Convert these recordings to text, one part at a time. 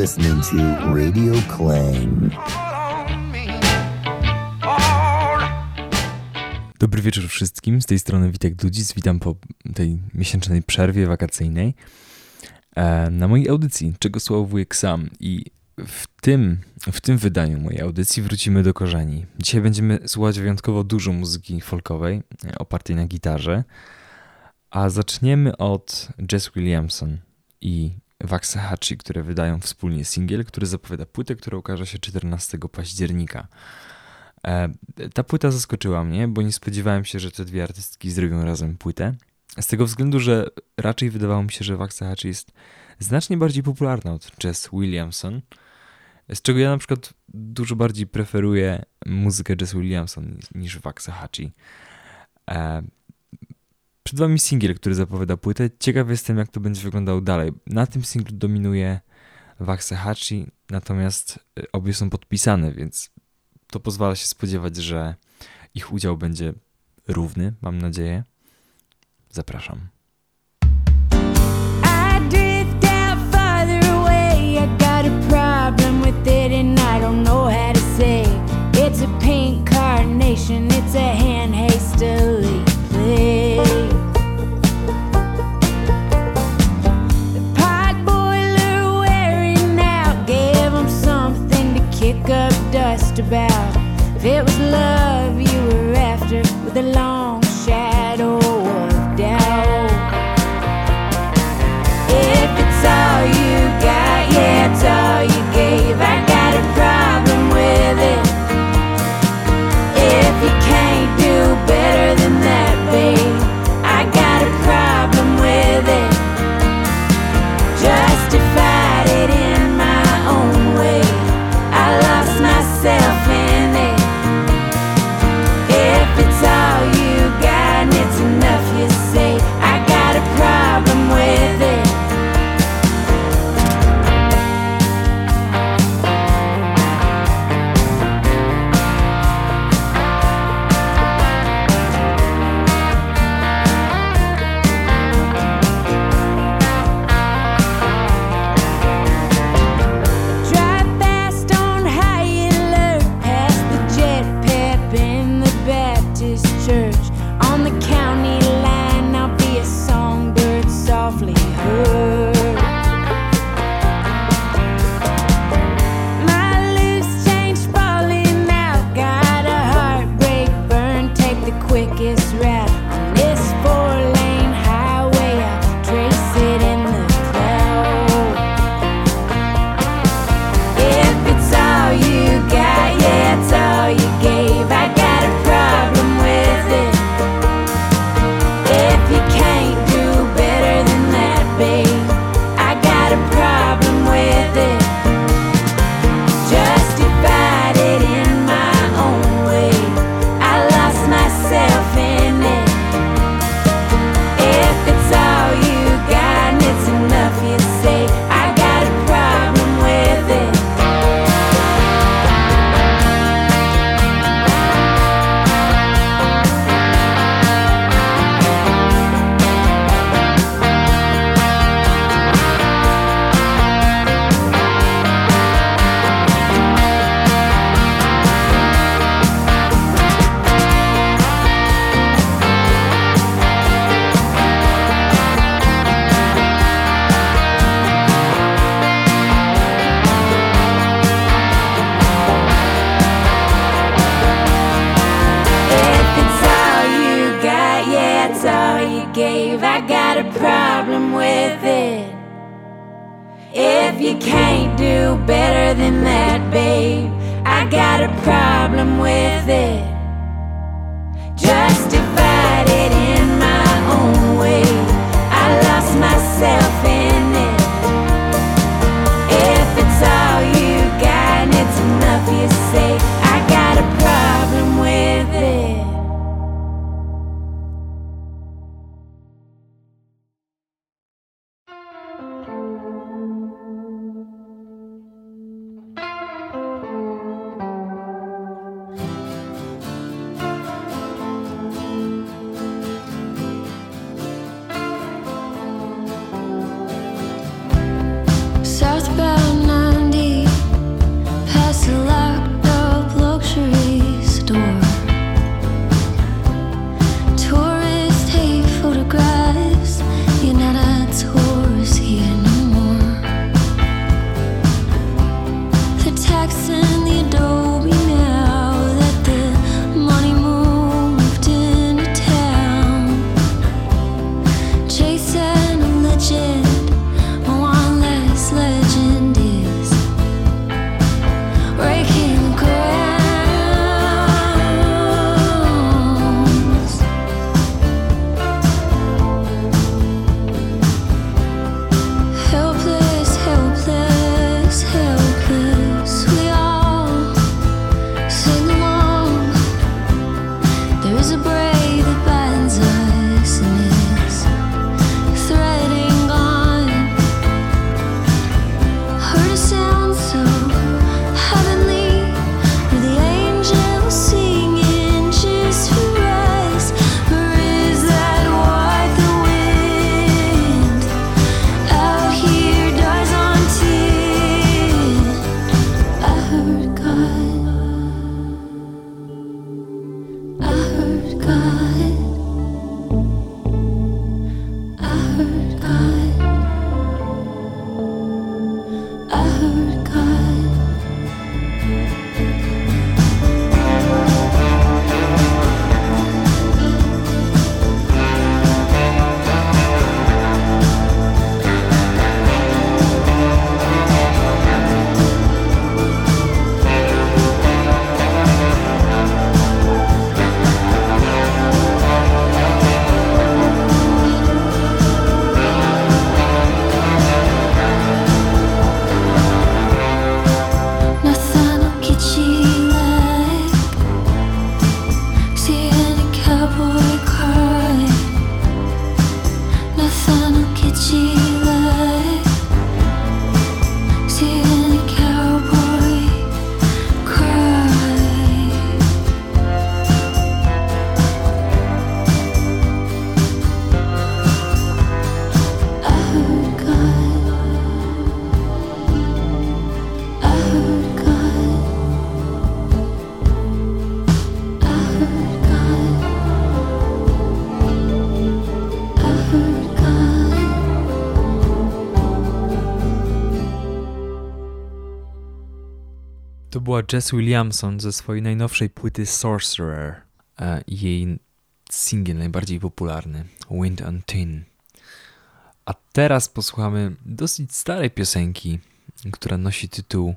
listening to Radio Clang. Dobry wieczór wszystkim, z tej strony Witek Dudzic, witam po tej miesięcznej przerwie wakacyjnej e, na mojej audycji Czego słowo wujek sam i w tym, w tym wydaniu mojej audycji wrócimy do korzeni. Dzisiaj będziemy słuchać wyjątkowo dużo muzyki folkowej e, opartej na gitarze, a zaczniemy od Jess Williamson i Waxahachie, które wydają wspólnie singiel, który zapowiada płytę, która ukaże się 14 października. E, ta płyta zaskoczyła mnie, bo nie spodziewałem się, że te dwie artystki zrobią razem płytę. Z tego względu, że raczej wydawało mi się, że Waxahachie jest znacznie bardziej popularna od Jess Williamson, z czego ja na przykład dużo bardziej preferuję muzykę Jess Williamson niż Waxahachie. Przed wami singiel, który zapowiada płytę. Ciekaw jestem, jak to będzie wyglądało dalej. Na tym singlu dominuje Waxahachie, natomiast e, obie są podpisane, więc to pozwala się spodziewać, że ich udział będzie równy, mam nadzieję. Zapraszam. It's a pink carnation, it's a hand hastily about. If it was love Była Jess Williamson ze swojej najnowszej płyty Sorcerer e, jej singiel najbardziej popularny Wind on Tin. A teraz posłuchamy dosyć starej piosenki, która nosi tytuł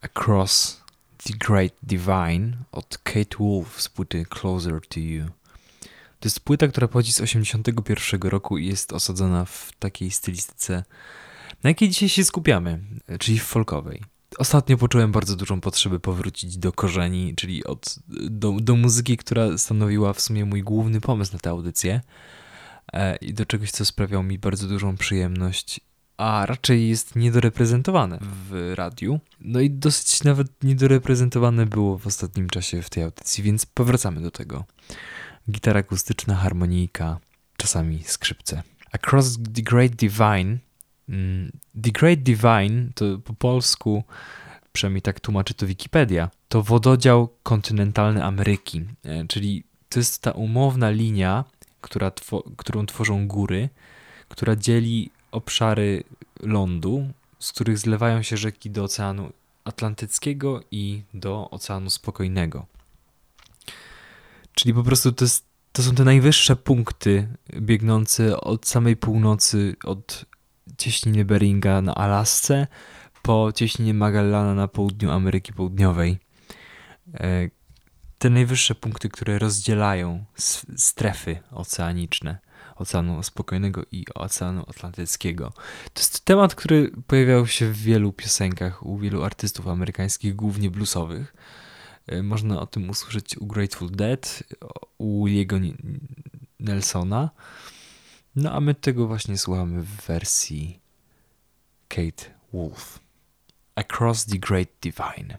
Across the Great Divine od Kate Wolf z płyty Closer to You. To jest płyta, która pochodzi z 81 roku i jest osadzona w takiej stylistyce, na jakiej dzisiaj się skupiamy, czyli w folkowej. Ostatnio poczułem bardzo dużą potrzebę powrócić do korzeni, czyli od, do, do muzyki, która stanowiła w sumie mój główny pomysł na tę audycję e, i do czegoś, co sprawiało mi bardzo dużą przyjemność, a raczej jest niedoreprezentowane w radiu. No i dosyć nawet niedoreprezentowane było w ostatnim czasie w tej audycji, więc powracamy do tego. Gitara akustyczna, harmonijka, czasami skrzypce. Across the Great Divine The Great Divine to po polsku, przynajmniej tak tłumaczy to Wikipedia, to wododział kontynentalny Ameryki, e, czyli to jest ta umowna linia, która którą tworzą góry, która dzieli obszary lądu, z których zlewają się rzeki do Oceanu Atlantyckiego i do Oceanu Spokojnego. Czyli po prostu to, jest, to są te najwyższe punkty biegnące od samej północy, od cieśniny Beringa na Alasce po cieśninie Magellana na południu Ameryki Południowej. E, Te najwyższe punkty, które rozdzielają strefy oceaniczne. Oceanu Spokojnego i Oceanu Atlantyckiego. To jest temat, który pojawiał się w wielu piosenkach u wielu artystów amerykańskich, głównie bluesowych. E, Można o tym usłyszeć u Grateful Dead, u Ni- Nelsona. No a my tego właśnie słuchamy w wersji Kate Wolf. Across the Great Divine.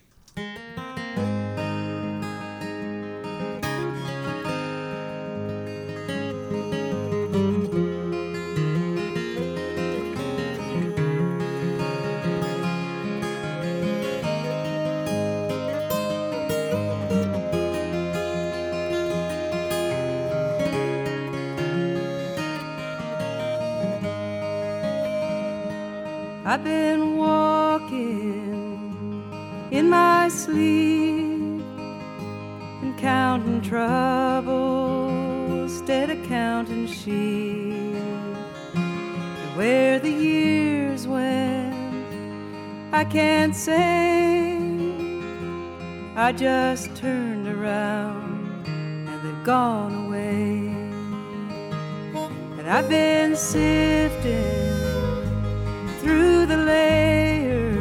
I've been walking in my sleep and counting troubles instead of counting sheep. And where the years went, I can't say. I just turned around and they've gone away. And I've been sifting through the layers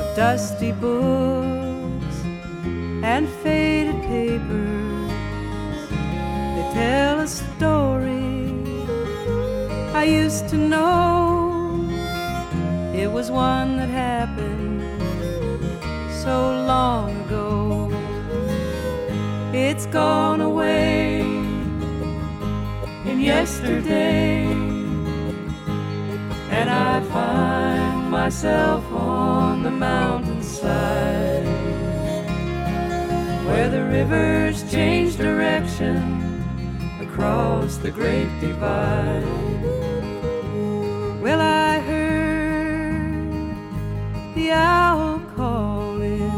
of dusty books and faded papers. They tell a story I used to know. It was one that happened so long ago. It's gone away in yesterday and I find myself on the mountainside where the rivers change direction across the great divide. Well, I heard the owl calling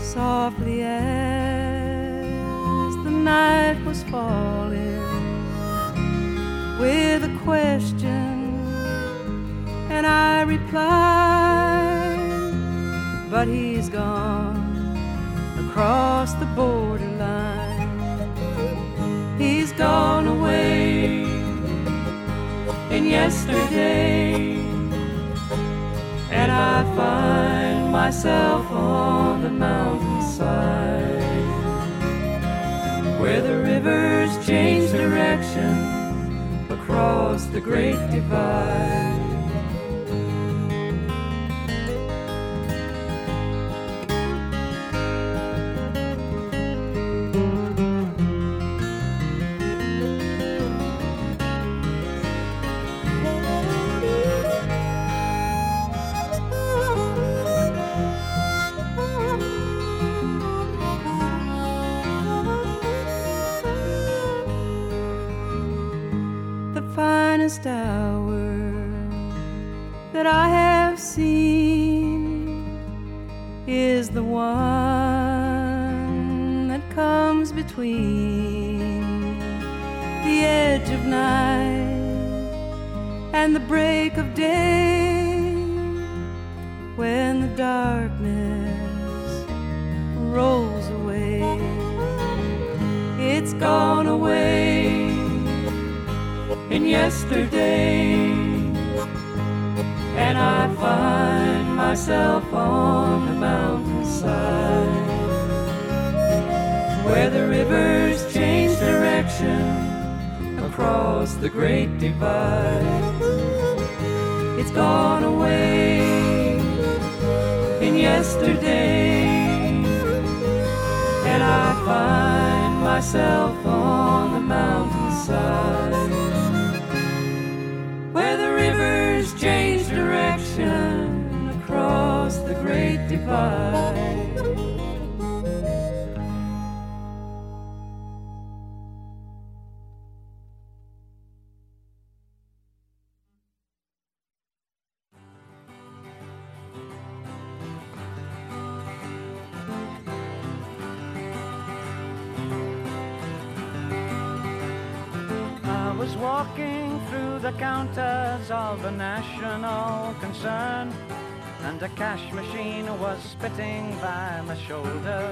softly as the night was falling with a question and I replied, but he's gone across the borderline. He's gone away in yesterday, and I find myself on the mountainside where the rivers change direction across the great divide. A national concern, and a cash machine was spitting by my shoulder.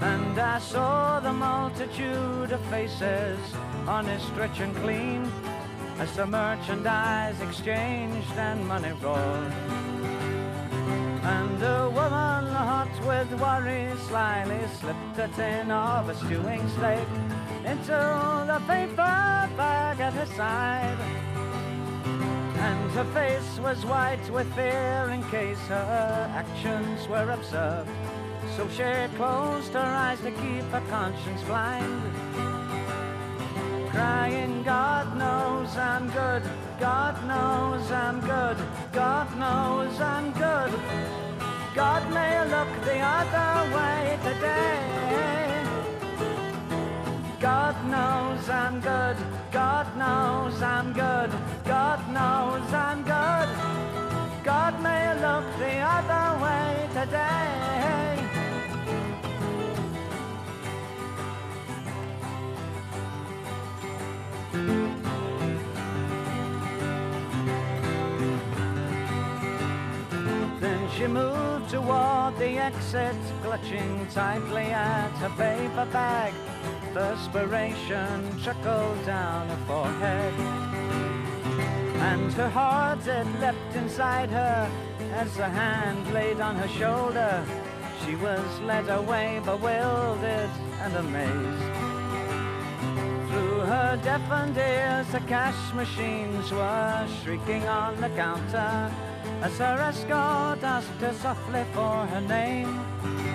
And I saw the multitude of faces, honest, rich, and clean, as the merchandise exchanged and money rolled. And a woman hot with worry slyly slipped a tin of a stewing steak into the paper bag at her side. And her face was white with fear in case her actions were observed. So she closed her eyes to keep her conscience blind. Crying, God knows I'm good, God knows I'm good, God knows I'm good. God may look the other way today. God knows I'm good. God knows I'm good. God knows. I'm good. God may look the other way today. Then she moved toward the exit, clutching tightly at her paper bag. Perspiration trickled down her forehead. And her heart had leapt inside her as a hand laid on her shoulder. She was led away, bewildered and amazed. Through her deafened ears, the cash machines were shrieking on the counter as her escort asked her softly for her name.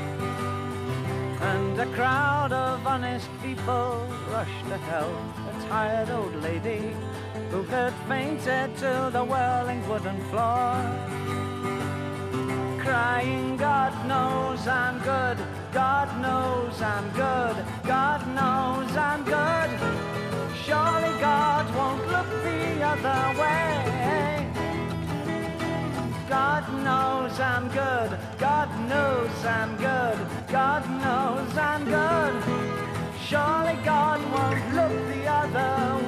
And a crowd of honest people rushed to help a tired old lady who had fainted to the whirling wooden floor. Crying, God knows I'm good, God knows I'm good, God knows I'm good. Surely God won't look the other way. God knows I'm good. God knows I'm good. God knows I'm good. Surely God won't look the other way.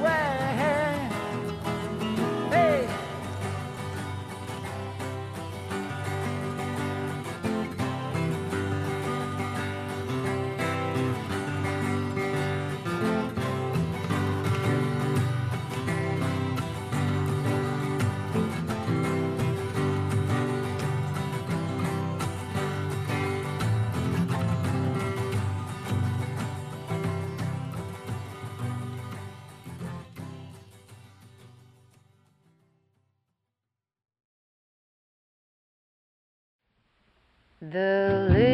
The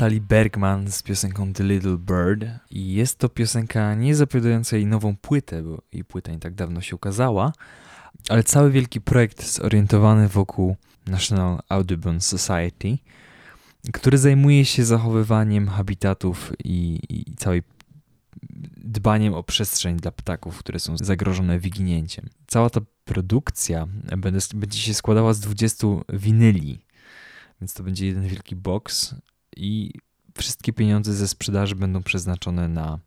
Natalie Bergman z piosenką The Little Bird i jest to piosenka nie zapowiadająca jej nową płytę, bo jej płyta nie tak dawno się ukazała, ale cały wielki projekt zorientowany wokół National Audubon Society, który zajmuje się zachowywaniem habitatów i, i całej dbaniem o przestrzeń dla ptaków, które są zagrożone wyginięciem. Cała ta produkcja będzie, się składała z 20 winyli. Więc to będzie jeden wielki box i wszystkie pieniądze ze sprzedaży będą przeznaczone na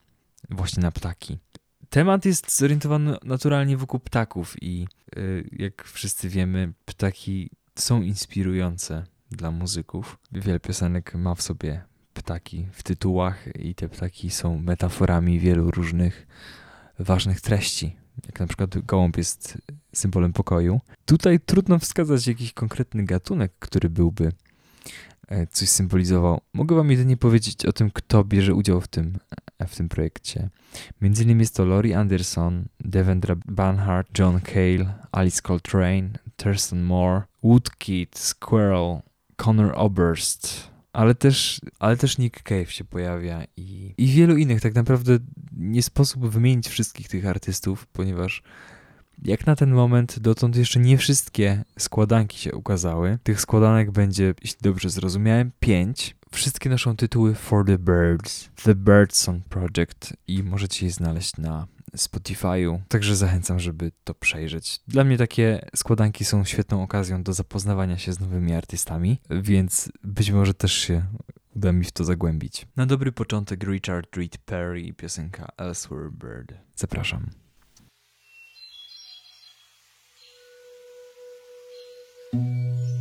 właśnie na ptaki. Temat jest zorientowany naturalnie wokół ptaków i y, jak wszyscy wiemy, ptaki są inspirujące dla muzyków. Wiele piosenek ma w sobie ptaki w tytułach i te ptaki są metaforami wielu różnych ważnych treści. Jak na przykład gołąb jest symbolem pokoju. Tutaj trudno wskazać jakiś konkretny gatunek, który byłby coś symbolizował. Mogę wam jedynie powiedzieć o tym, kto bierze udział w tym, e, w tym projekcie. Między innymi jest to Laurie Anderson, Devendra Banhart, John Cale, Alice Coltrane, Thurston Moore, Woodkid, Squirrel, Connor Oberst, ale też, ale też Nick Cave się pojawia i, i wielu innych. Tak naprawdę nie sposób wymienić wszystkich tych artystów, ponieważ jak na ten moment dotąd jeszcze nie wszystkie składanki się ukazały. Tych składanek będzie, jeśli dobrze zrozumiałem, pięć. Wszystkie noszą tytuły For the Birds, The Birdsong Project i możecie je znaleźć na Spotify'u. Także zachęcam, żeby to przejrzeć. Dla mnie takie składanki są świetną okazją do zapoznawania się z nowymi artystami, więc być może też się uda mi w to zagłębić. Na dobry początek Richard Reed Perry piosenka Elsewhere Bird. Zapraszam. Música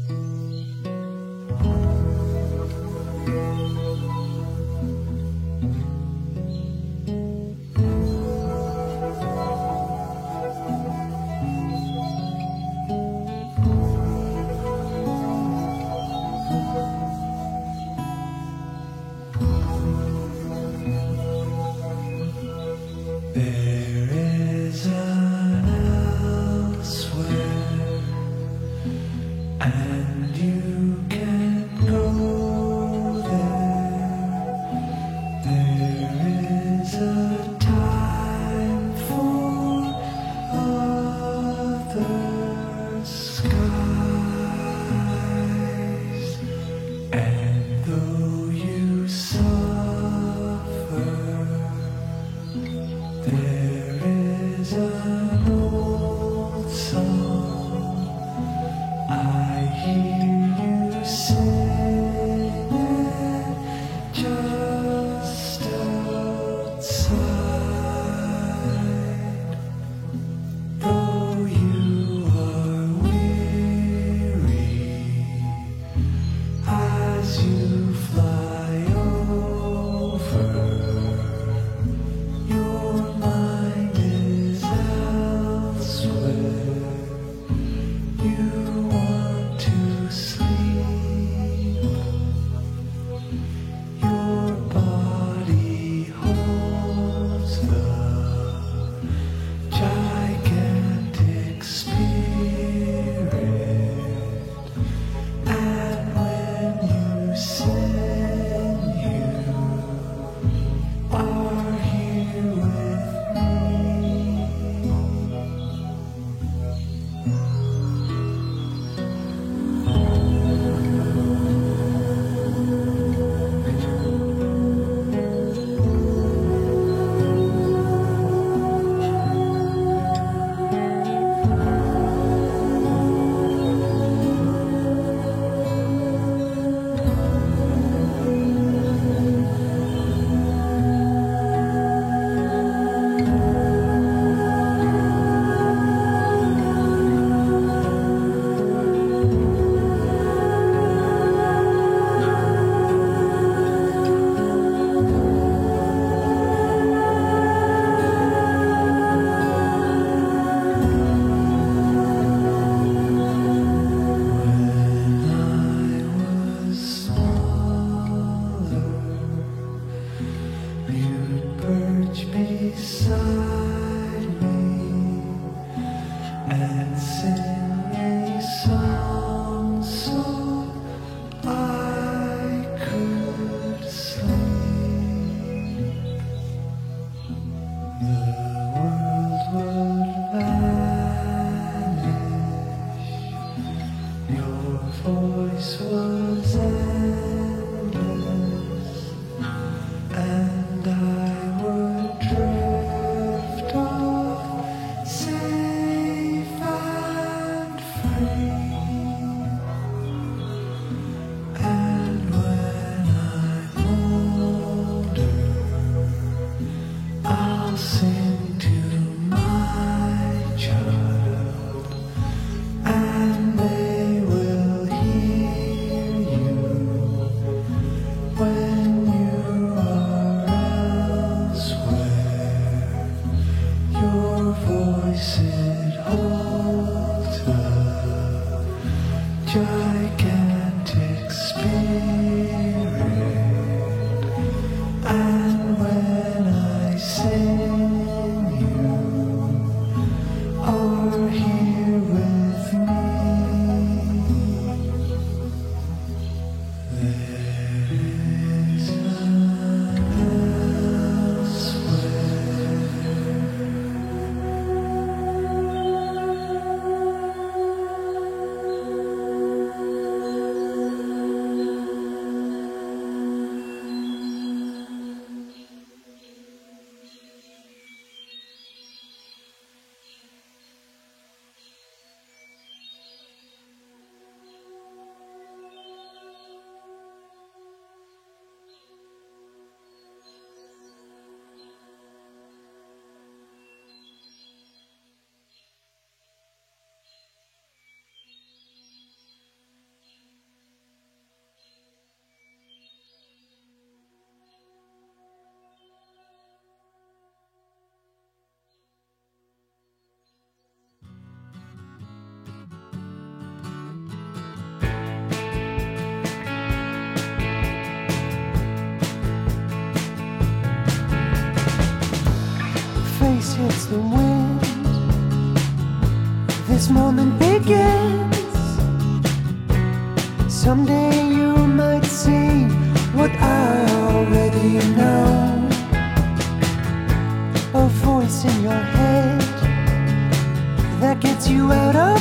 the wind. This moment begins. Someday you might see what I already know. A voice in your head that gets you out of.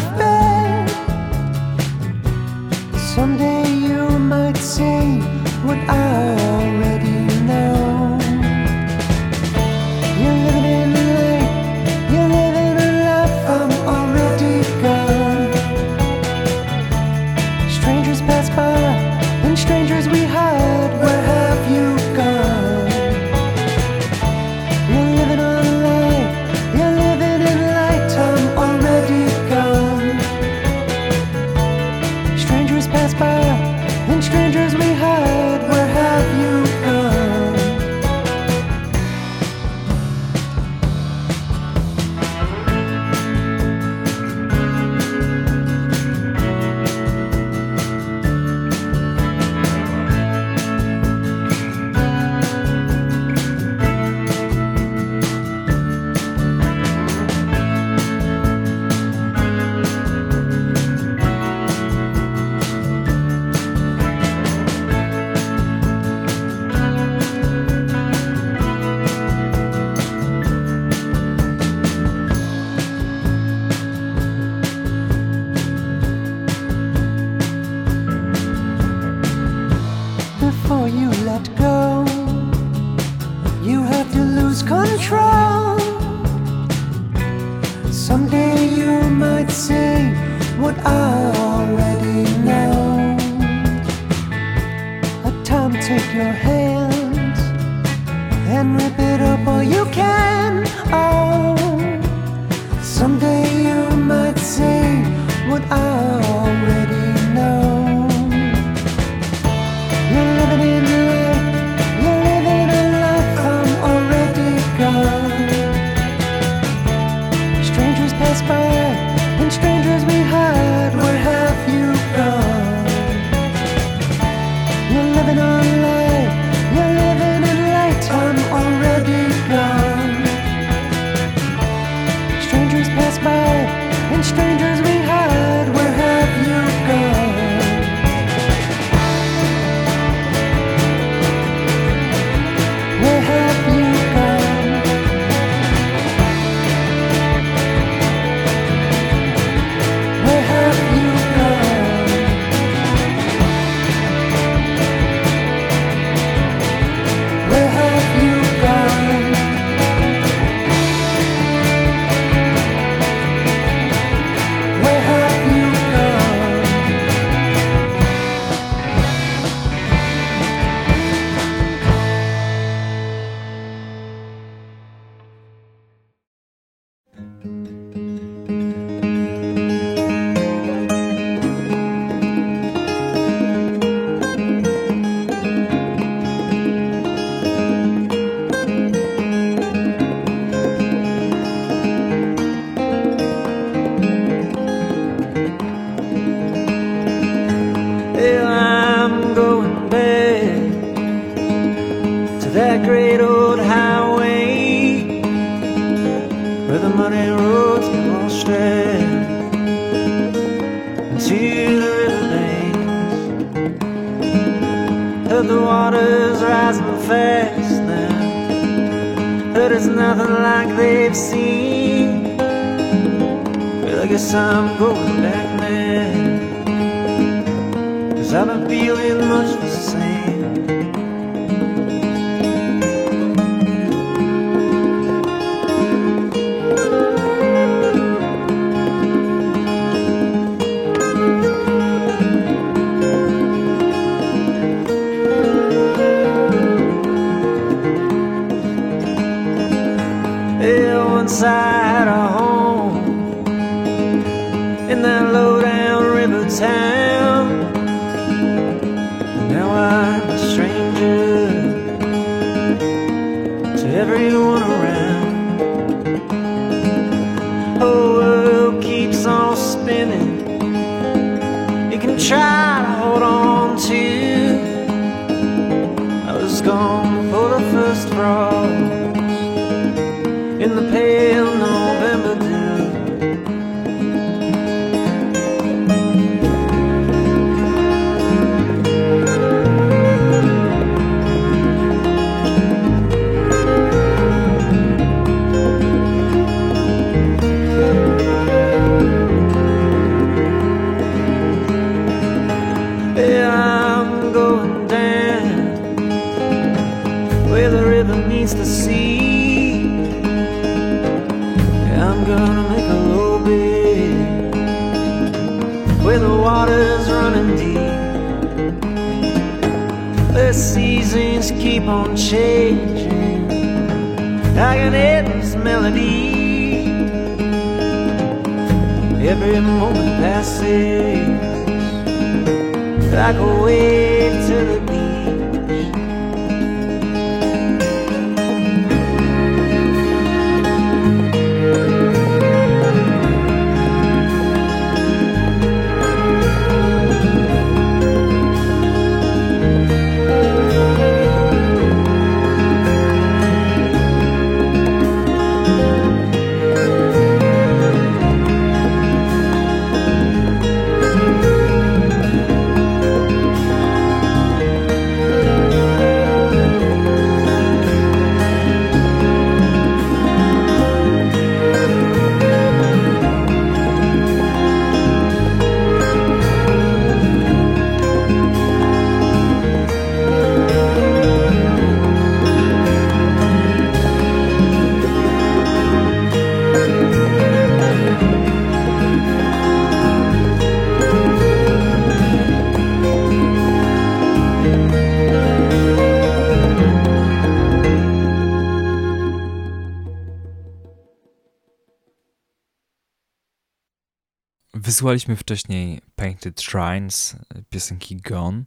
Wysłuchaliśmy wcześniej Painted Shrines, piosenki Gone,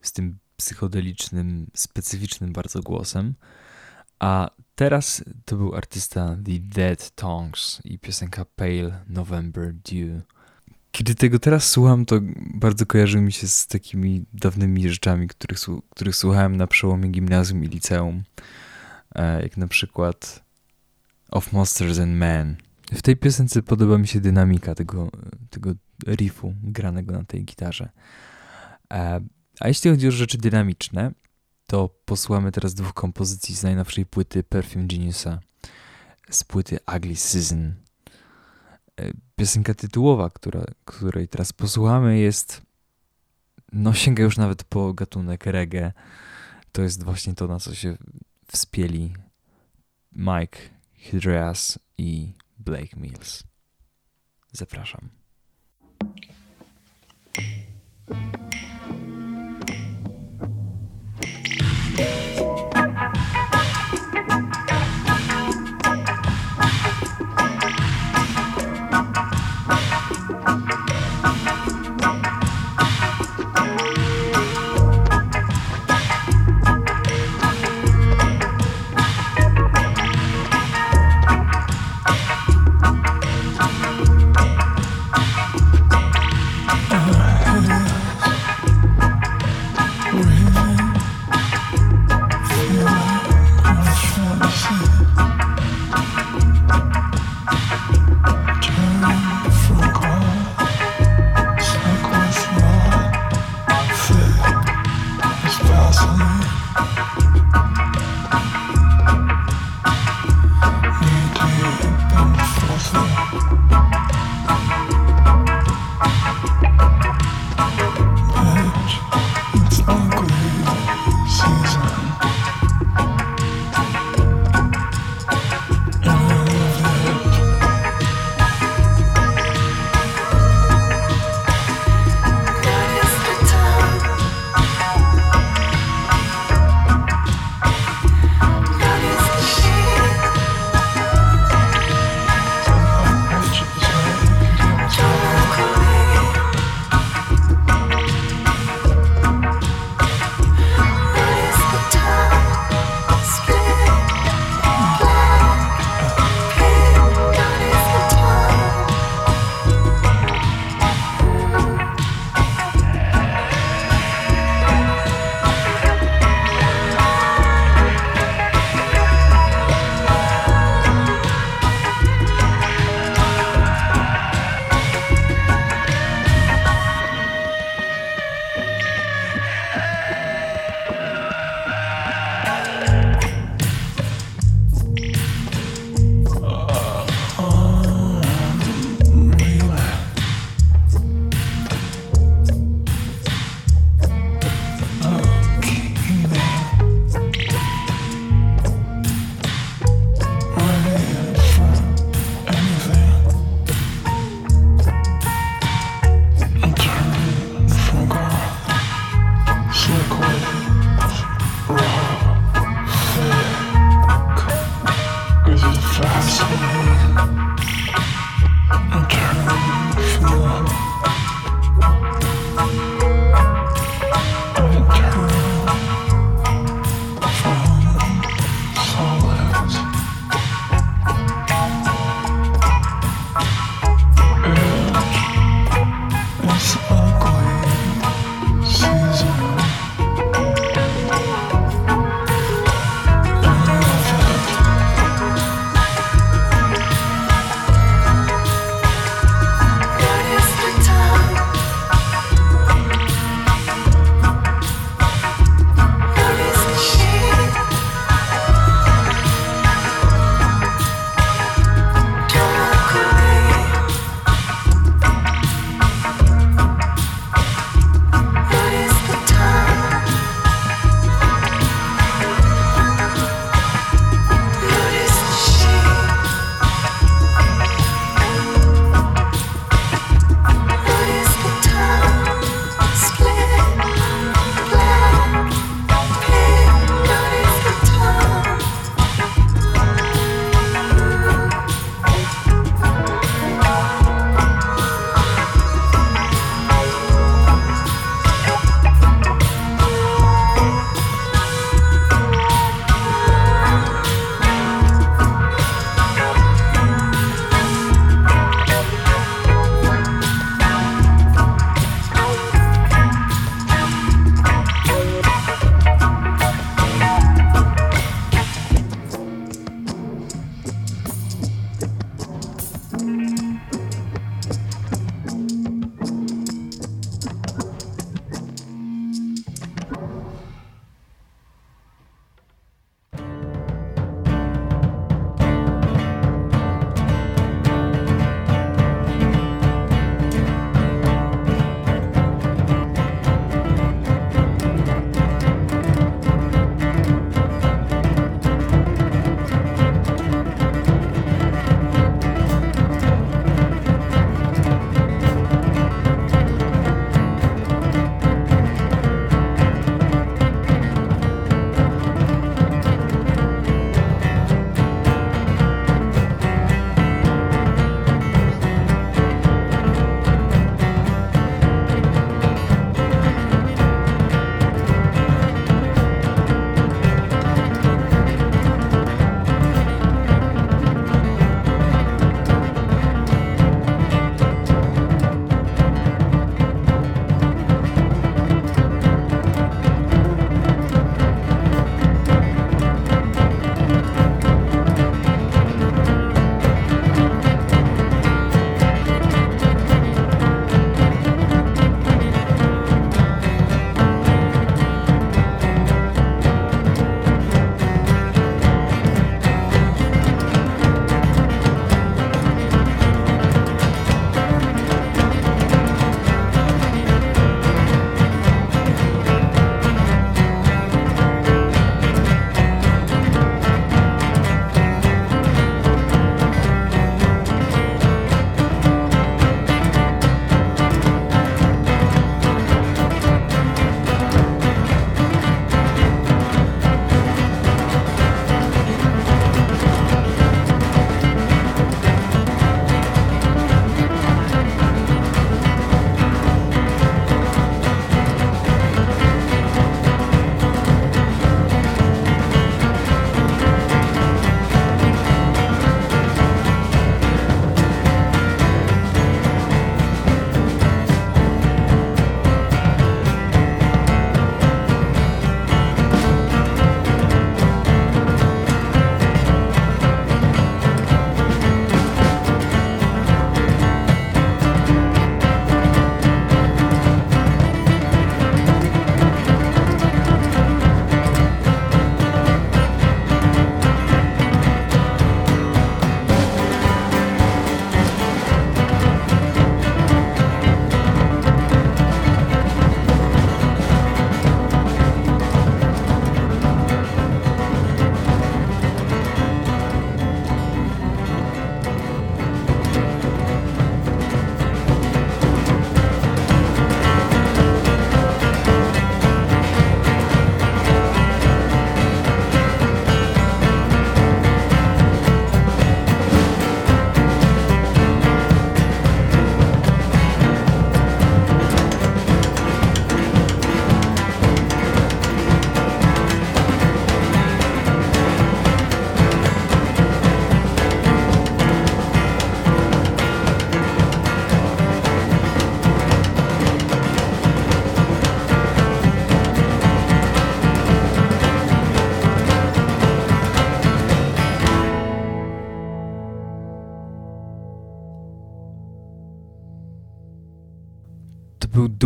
z tym psychodelicznym, specyficznym bardzo głosem. A teraz to był artysta The Dead Tongues i piosenka Pale November Dew. Kiedy tego teraz słucham, to bardzo kojarzy mi się z takimi dawnymi rzeczami, których, których słuchałem na przełomie gimnazjum i liceum. E, jak na przykład Of Monsters and Men. W tej piosence podoba mi się dynamika tego, tego riffu granego na tej gitarze. E, a jeśli chodzi o rzeczy dynamiczne, to posłuchamy teraz dwóch kompozycji z najnowszej płyty Perfume Geniusa, z płyty Ugly Season. E, Piosenka tytułowa, która, której teraz posłuchamy, jest. No, sięga już nawet po gatunek reggae. To jest właśnie to, na co się wspieli Mike Hydreas i Blake Mills. Zapraszam.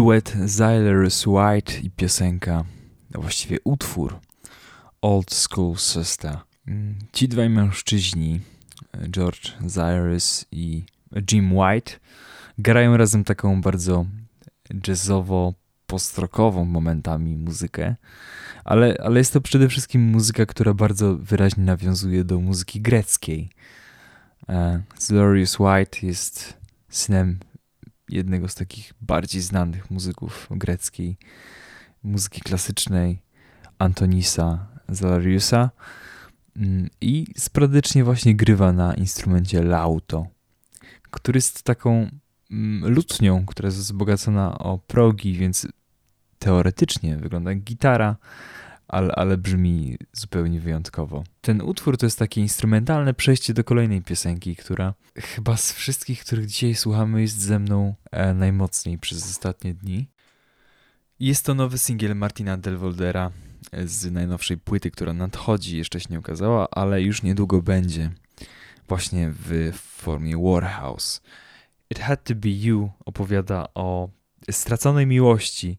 Duet Xylerus White i piosenka, a właściwie utwór Old School Sister. Mm, Ci dwaj mężczyźni, George Cyrus i Jim White, grają razem taką bardzo jazzowo-postrokową momentami muzykę, ale, ale jest to przede wszystkim muzyka, która bardzo wyraźnie nawiązuje do muzyki greckiej. E, Cyrus White jest synem jednego z takich bardziej znanych muzyków greckiej muzyki klasycznej, Antonisa Zalariusa. Mm, i sporadycznie właśnie grywa na instrumencie lauto, który jest taką mm, lutnią, która jest wzbogacona o progi, więc teoretycznie wygląda jak gitara, ale, ale brzmi zupełnie wyjątkowo. Ten utwór to jest takie instrumentalne przejście do kolejnej piosenki, która chyba z wszystkich, których dzisiaj słuchamy, jest ze mną e, najmocniej przez ostatnie dni. Jest to nowy singiel Martina Del Voldera z najnowszej płyty, która nadchodzi, jeszcze się nie ukazała, ale już niedługo będzie. Właśnie w formie Warhouse. It Had To Be You opowiada o straconej miłości,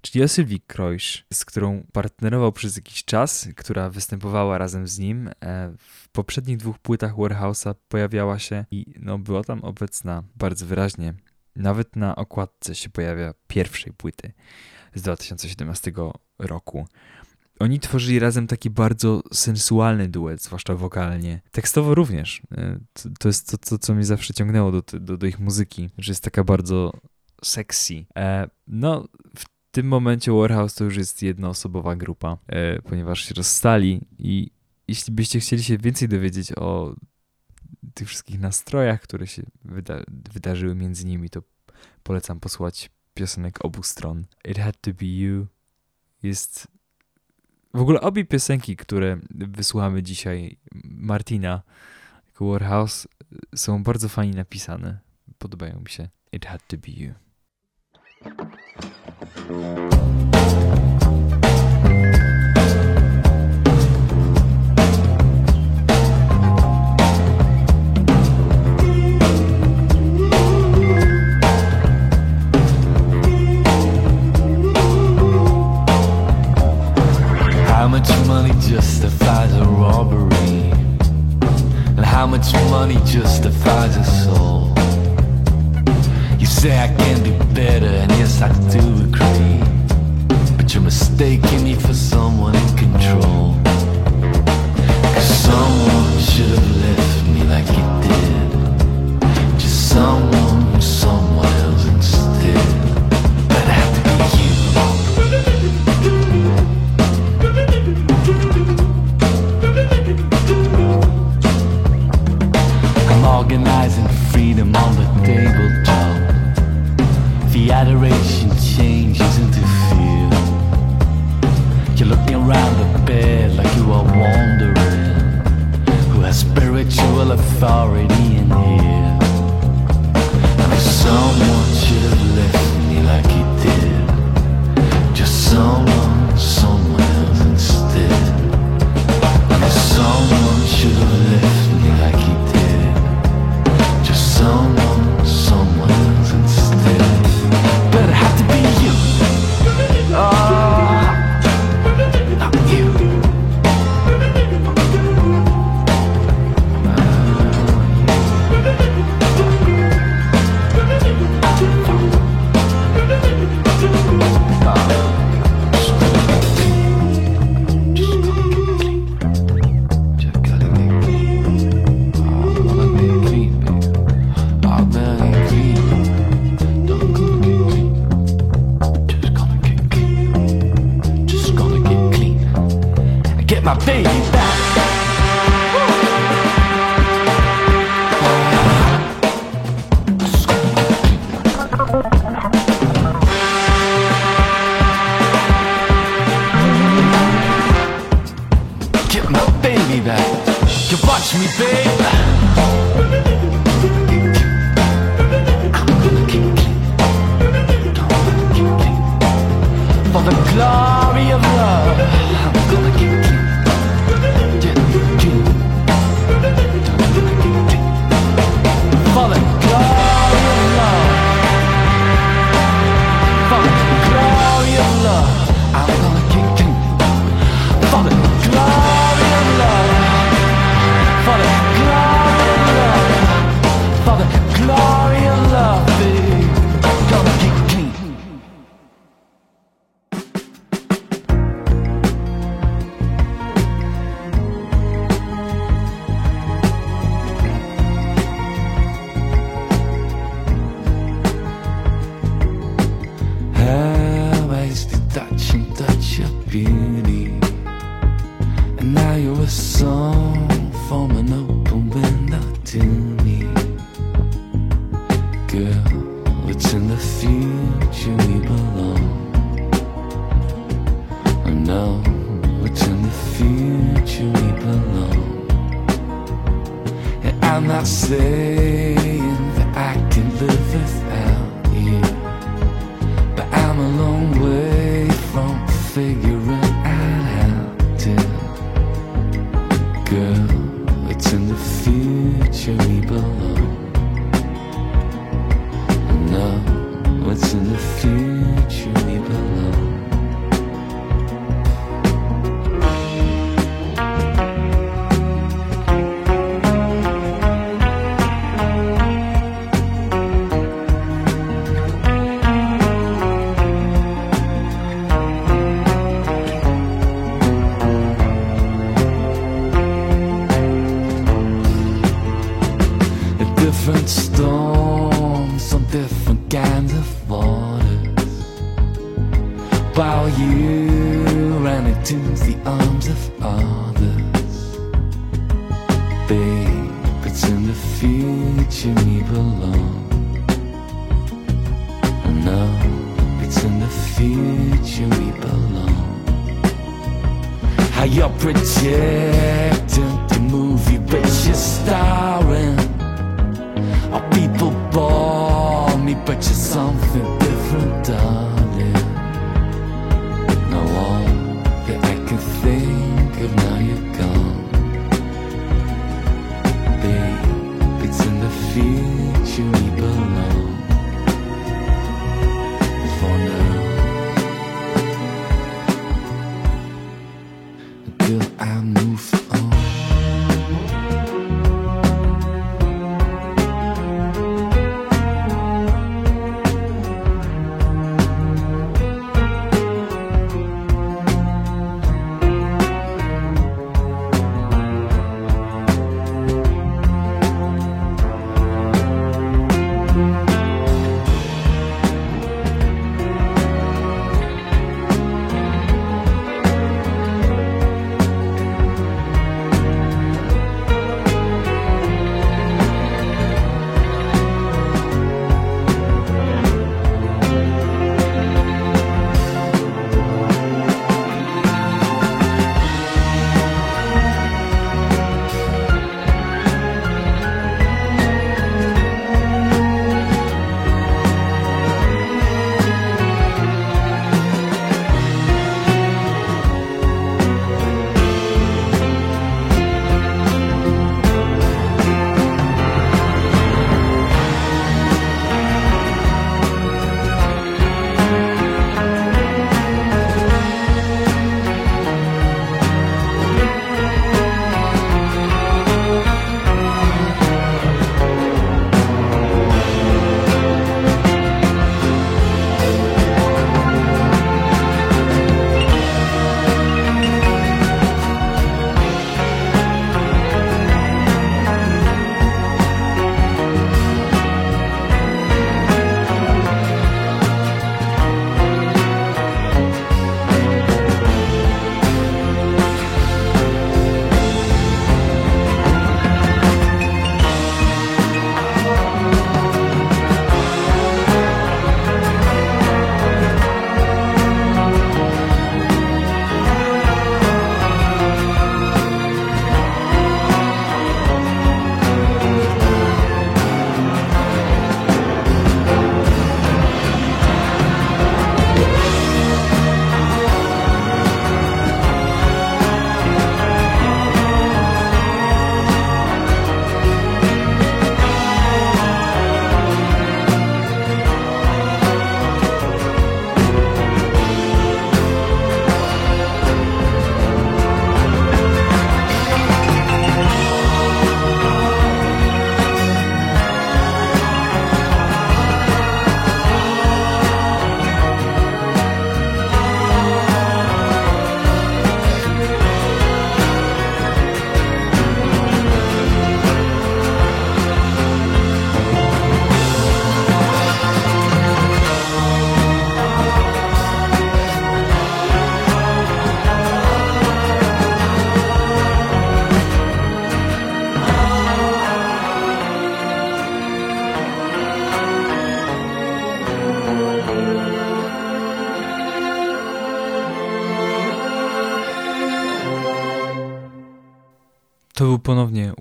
czyli o Sylwii Krojsz, z którą partnerował przez jakiś czas, która występowała razem z nim. E, W poprzednich dwóch płytach Warhouse'a pojawiała się i no, była tam obecna bardzo wyraźnie. Nawet na okładce się pojawia pierwszej płyty z 2017 roku. Oni tworzyli razem taki bardzo sensualny duet, zwłaszcza wokalnie. Tekstowo również. E, To, to jest to, to, co mnie zawsze ciągnęło do, do, do ich muzyki, że jest taka bardzo sexy. E, no, w tym momencie Warhouse to już jest jednoosobowa grupa, e, ponieważ się rozstali i jeśli byście chcieli się więcej dowiedzieć o tych wszystkich nastrojach, które się wyda wydarzyły między nimi, to polecam posłuchać piosenek obu stron. It Had To Be You jest... W ogóle obie piosenki, które wysłuchamy dzisiaj Martina jako Warhouse są bardzo fajnie napisane. Podobają mi się. It Had To Be You. How much money justifies a robbery? And how much money justifies a soul? Say I can do better, and yes, I do agree. But you're mistaking me for someone in control. Cause someone should have left me like you did. Just someone, someone else instead. But it had to be you. I'm organizing freedom on the tabletop. The adoration changes into fear. You're looking around the bed like you are wondering who has spiritual authority in here. And if someone should have left me like he did, just someone, someone else instead. And if someone should have Get my baby back. You watch me, babe.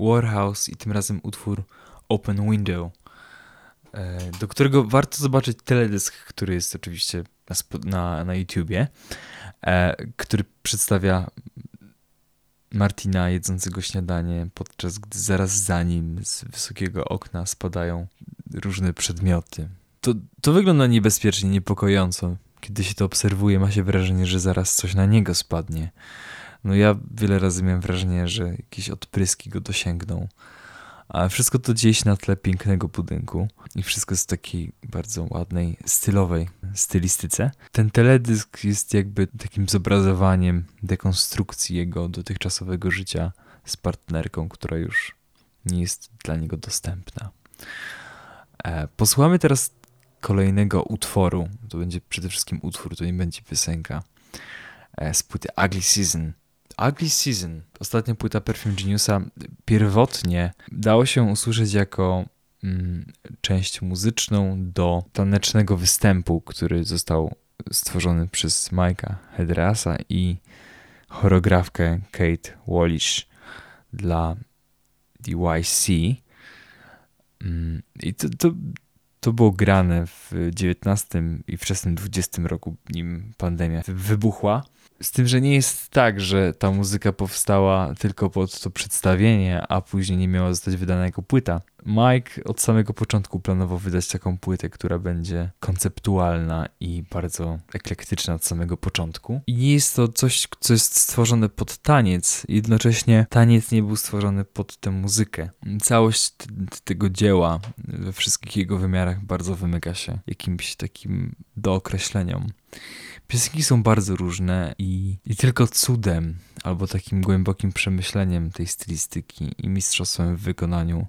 Warhouse i tym razem utwór Open Window, e, do którego warto zobaczyć teledysk, który jest oczywiście na, na YouTubie, e, który przedstawia Martina jedzącego śniadanie, podczas gdy zaraz za nim z wysokiego okna spadają różne przedmioty. To, to wygląda niebezpiecznie, niepokojąco. Kiedy się to obserwuje, ma się wrażenie, że zaraz coś na niego spadnie. No ja wiele razy miałem wrażenie, że jakieś odpryski go dosięgną. A wszystko to dzieje się na tle pięknego budynku i wszystko jest w takiej bardzo ładnej, stylowej stylistyce. Ten teledysk jest jakby takim zobrazowaniem dekonstrukcji jego dotychczasowego życia z partnerką, która już nie jest dla niego dostępna. E, posłuchamy teraz kolejnego utworu. To będzie przede wszystkim utwór, to nie będzie piosenka. E, z płyty Ugly Season. Ugly Season, ostatnia płyta Perfume Geniusa, pierwotnie dało się usłyszeć jako mm, część muzyczną do tanecznego występu, który został stworzony przez Mike'a Hedrasa i choreografkę Kate Wallish dla DYC. Mm, I to, to, to było grane w XIX i wczesnym XX roku, nim pandemia wybuchła. Z tym, że nie jest tak, że ta muzyka powstała tylko pod to przedstawienie, a później nie miała zostać wydana jako płyta. Mike od samego początku planował wydać taką płytę, która będzie konceptualna i bardzo eklektyczna od samego początku. I nie jest to coś, co jest stworzone pod taniec, jednocześnie taniec nie był stworzony pod tę muzykę. Całość tego dzieła we wszystkich jego wymiarach bardzo wymyka się jakimś takim dookreśleniom. Piosenki są bardzo różne i, i tylko cudem albo takim głębokim przemyśleniem tej stylistyki i mistrzostwem w wykonaniu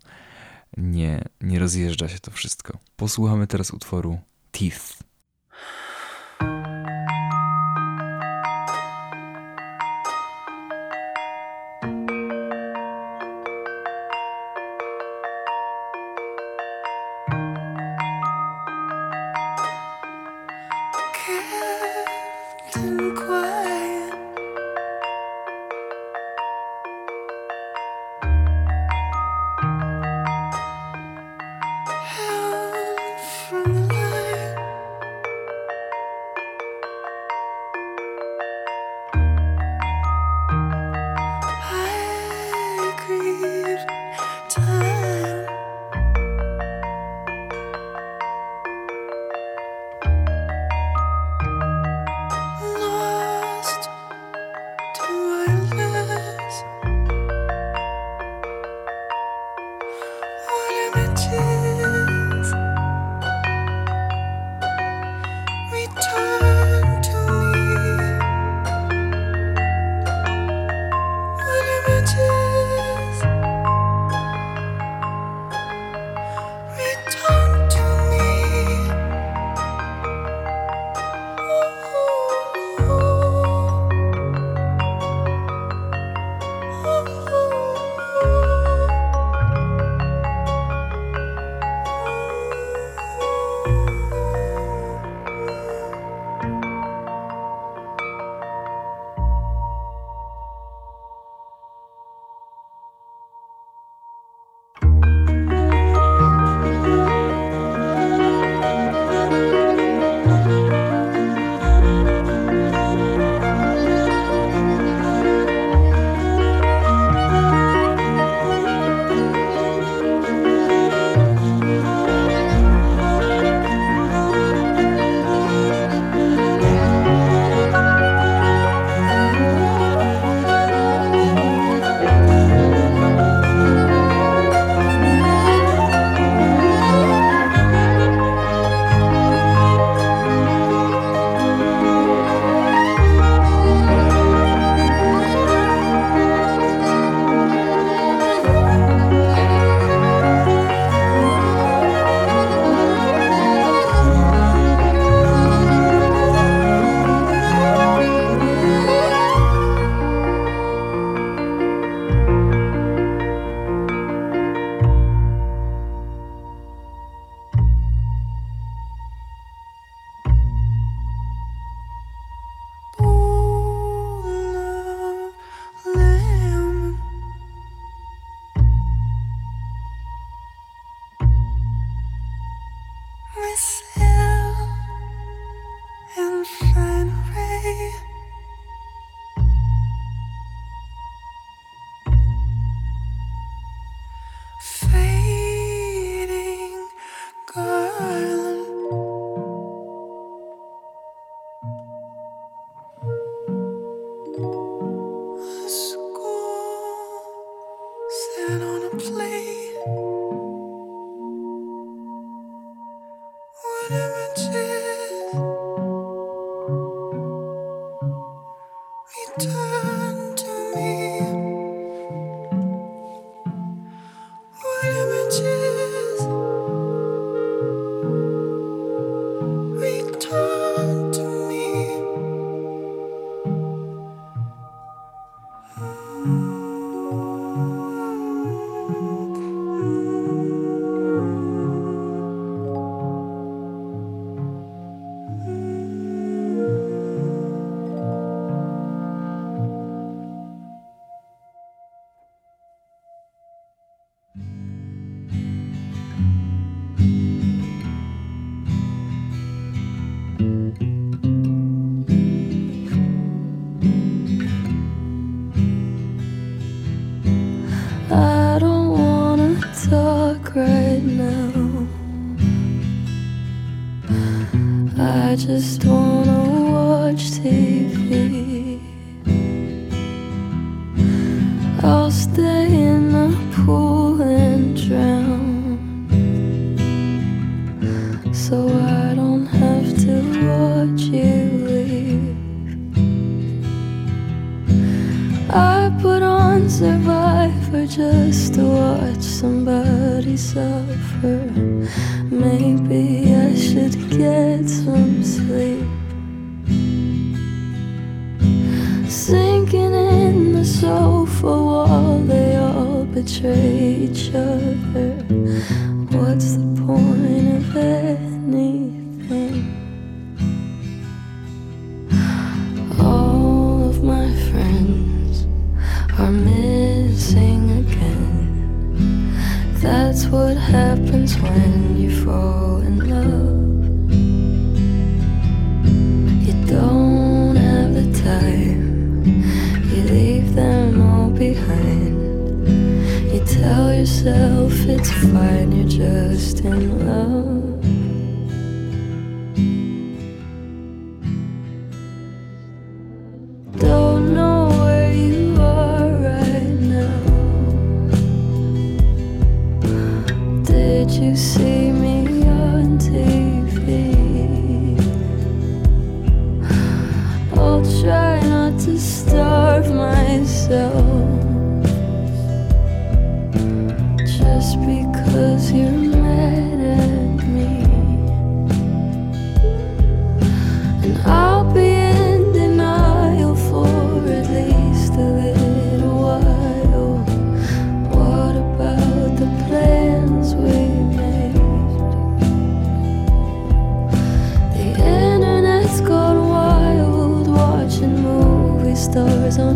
nie, nie rozjeżdża się to wszystko. Posłuchamy teraz utworu Teeth.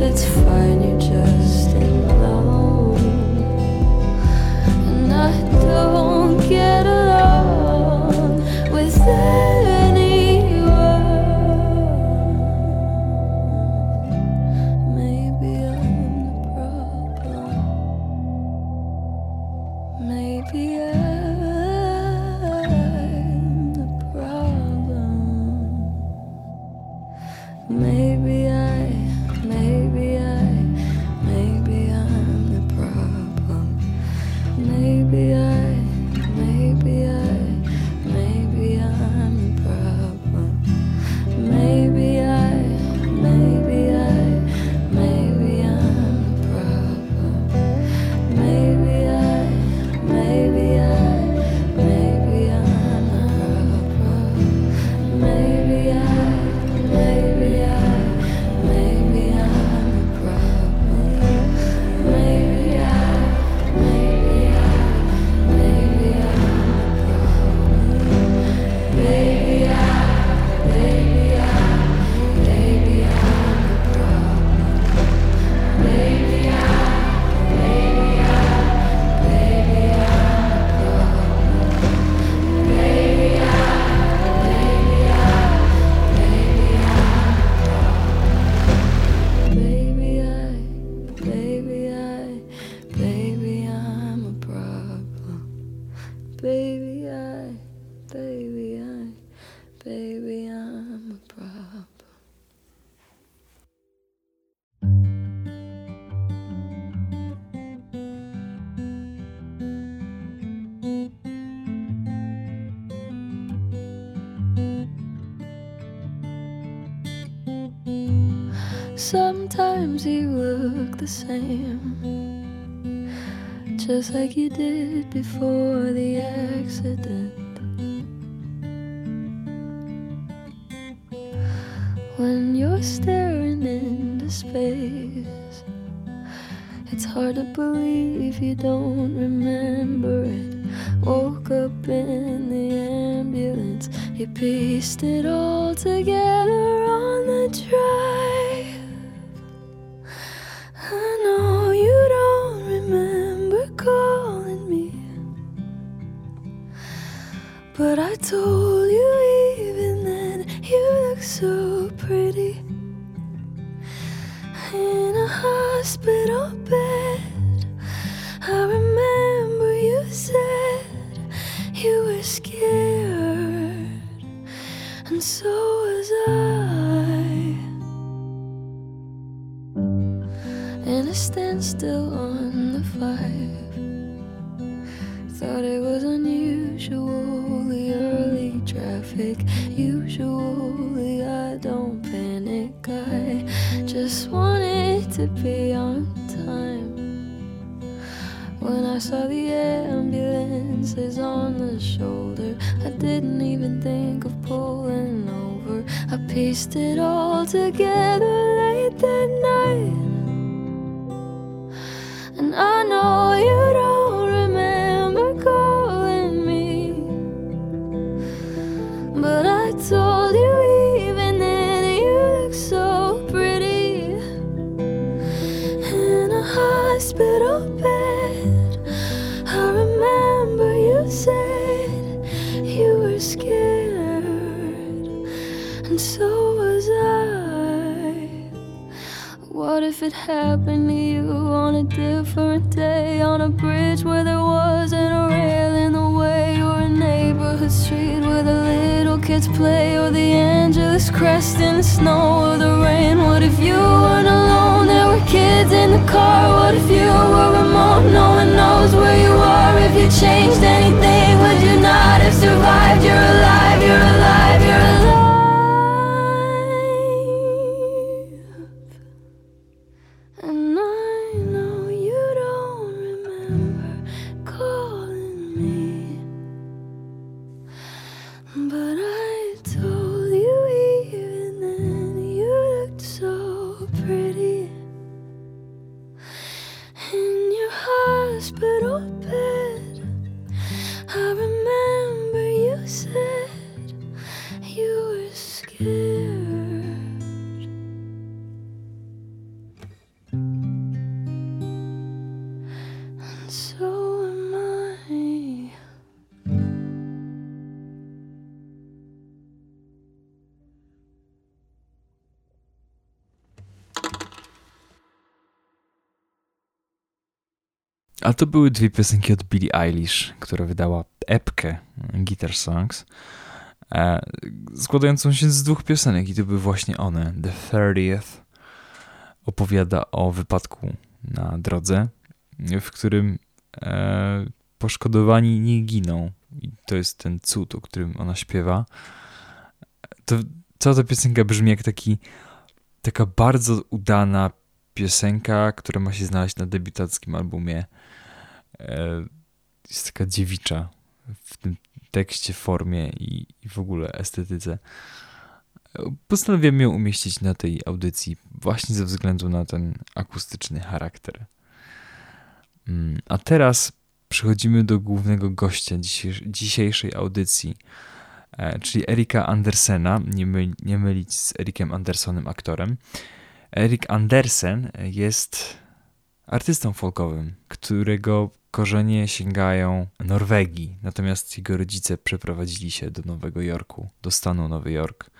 yourself it's Just like you did before the accident. When you're staring into space, it's hard to believe you don't remember it. Woke up in the ambulance, you pieced it all together on the drive. But I told you even then you look so pretty in a hospital bed. I remember you said you were scared, and so was I. In a standstill on the five, thought it was unusually early traffic. Usually I don't panic, I just wanted to be on time. When I saw the ambulances on the shoulder, I didn't even think of pulling over. I pieced it all together late that night. And I know you don't it happened to you on a different day, on a bridge where there wasn't a rail in the way, or a neighborhood street where the little kids play, or the Angeles crest in the snow or the rain? What if you weren't alone? There were kids in the car. What if you were remote? No one knows where you are. If you changed anything, would you not have survived? You're alive, you're alive, A to były dwie piosenki od Billie Eilish, która wydała epkę Guitar Songs, e, składającą się z dwóch piosenek i to były właśnie one. The 30th opowiada o wypadku na drodze, w którym e, poszkodowani nie giną. I to jest ten cud, o którym ona śpiewa. To, cała ta piosenka brzmi jak taki, taka bardzo udana piosenka, która ma się znaleźć na debiutackim albumie. E, Jest taka dziewicza w tym tekście, formie i, i w ogóle estetyce. Postanowiłem ją umieścić na tej audycji właśnie ze względu na ten akustyczny charakter. Mm, A teraz przechodzimy do głównego gościa dzisiejsz- dzisiejszej audycji, e, czyli Erika Andersena, nie, nie mylić z Erikiem Andersonem, aktorem. Erik Andersen jest artystą folkowym, którego korzenie sięgają Norwegii, natomiast jego rodzice przeprowadzili się do Nowego Jorku, do stanu Nowy Jork,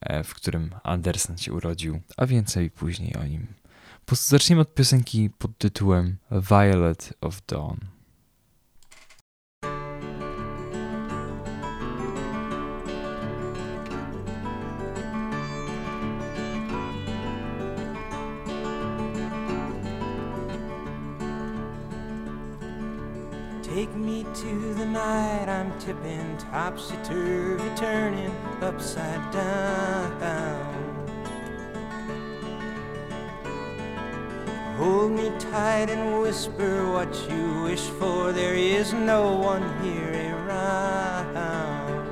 e, w którym Andersen się urodził, a więcej później o nim. Zacznijmy od piosenki pod tytułem Violet of Dawn. Take me to the night I'm tipping topsy turvy, turning upside down. Hold me tight and whisper what you wish for. There is no one here around.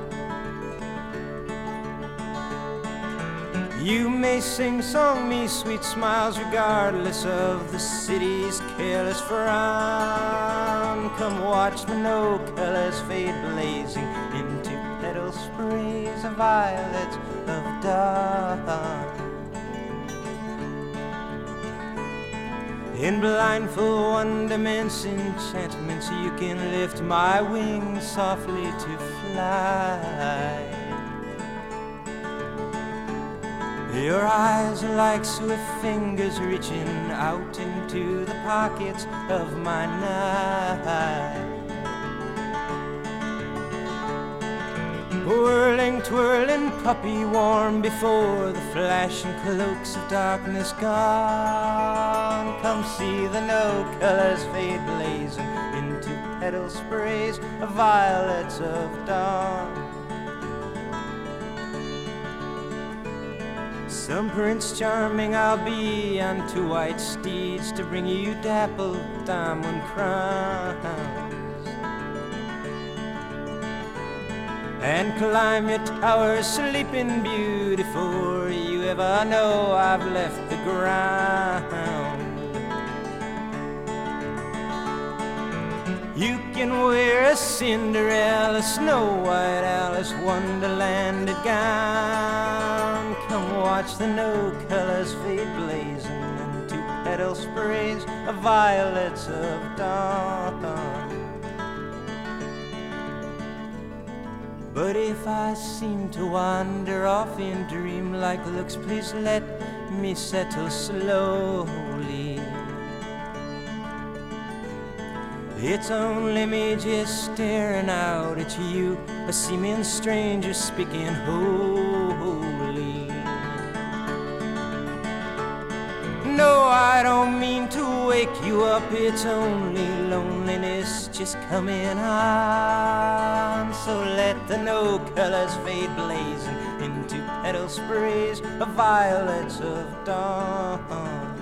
You may sing song me sweet smiles regardless of the city's careless frown. Come watch the no colors fade blazing into petal sprays of violets of dawn. In blindfold wonderments, enchantments, you can lift my wings softly to fly. Your eyes are like swift fingers reaching out into the pockets of my night. Whirling, twirling, puppy warm before the flashing cloaks of darkness gone. Come see the no colors fade blazing into petal sprays of violets of dawn. Some prince charming I'll be on two white steeds to bring you dappled diamond crowns. And climb your tower, sleeping beauty, before you ever know I've left the ground. You can wear a Cinderella, Snow White Alice, Wonderland gown. Come watch the no colors fade blazing into petal sprays of violets of dawn. But if I seem to wander off in dream-like looks, please let me settle slowly. It's only me just staring out at you, a seeming stranger speaking holy. No, I don't mean to wake you up, it's only loneliness just coming on. So let the no colors fade blazing into petal sprays of violets of dawn.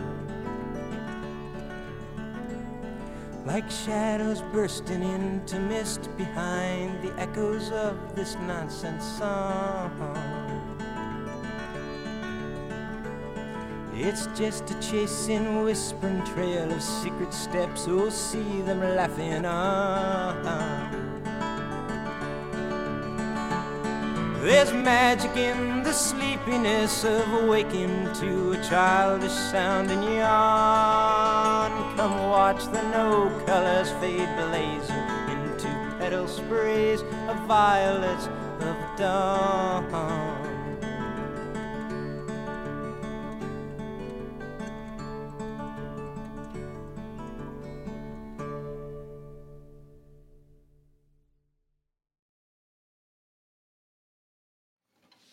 Like shadows bursting into mist behind the echoes of this nonsense song. It's just a chasing, whispering trail of secret steps. Oh, see them laughing on. There's magic in the sleepiness of awaking to a childish sound and yawn. Come watch the no colors fade blazing into petal sprays of violets of dawn.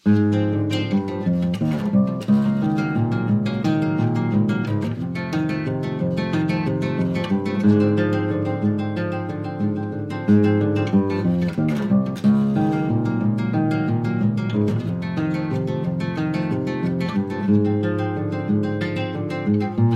Deep rain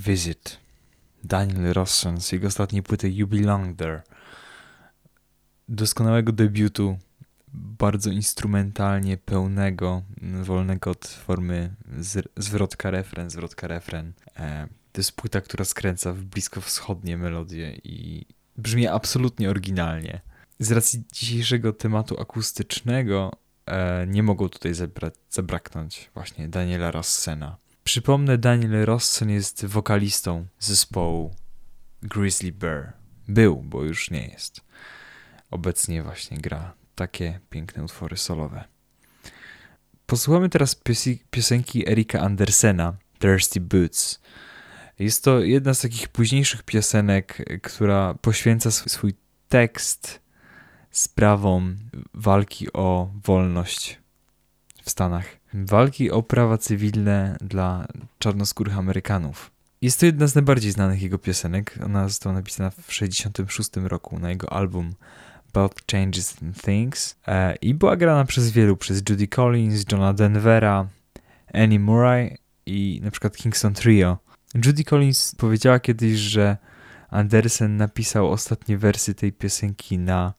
Visit. Daniel Rossen z jego ostatniej płyty You Belong There. Doskonałego debiutu, bardzo instrumentalnie pełnego, wolnego od formy zwrotka-refren, zwrotka-refren. E, to jest płyta, która skręca w bliskowschodnie melodie i brzmi absolutnie oryginalnie. Z racji dzisiejszego tematu akustycznego e, nie mogą tutaj zabra- zabraknąć właśnie Daniela Rossena. Przypomnę, Daniel Rosson jest wokalistą zespołu Grizzly Bear. Był, bo już nie jest. Obecnie właśnie gra takie piękne utwory solowe. Posłuchamy teraz piosenki Erika Andersena, Thirsty Boots. Jest to jedna z takich późniejszych piosenek, która poświęca sw- swój tekst sprawom walki o wolność w Stanach. Walki o prawa cywilne dla czarnoskórych Amerykanów. Jest to jedna z najbardziej znanych jego piosenek. Ona została napisana w 1966 roku na jego album About Changes and Things e, i była grana przez wielu, przez Judy Collins, Johna Denvera, Annie Murray i na przykład Kingston Trio. Judy Collins powiedziała kiedyś, że Andersen napisał ostatnie wersy tej piosenki na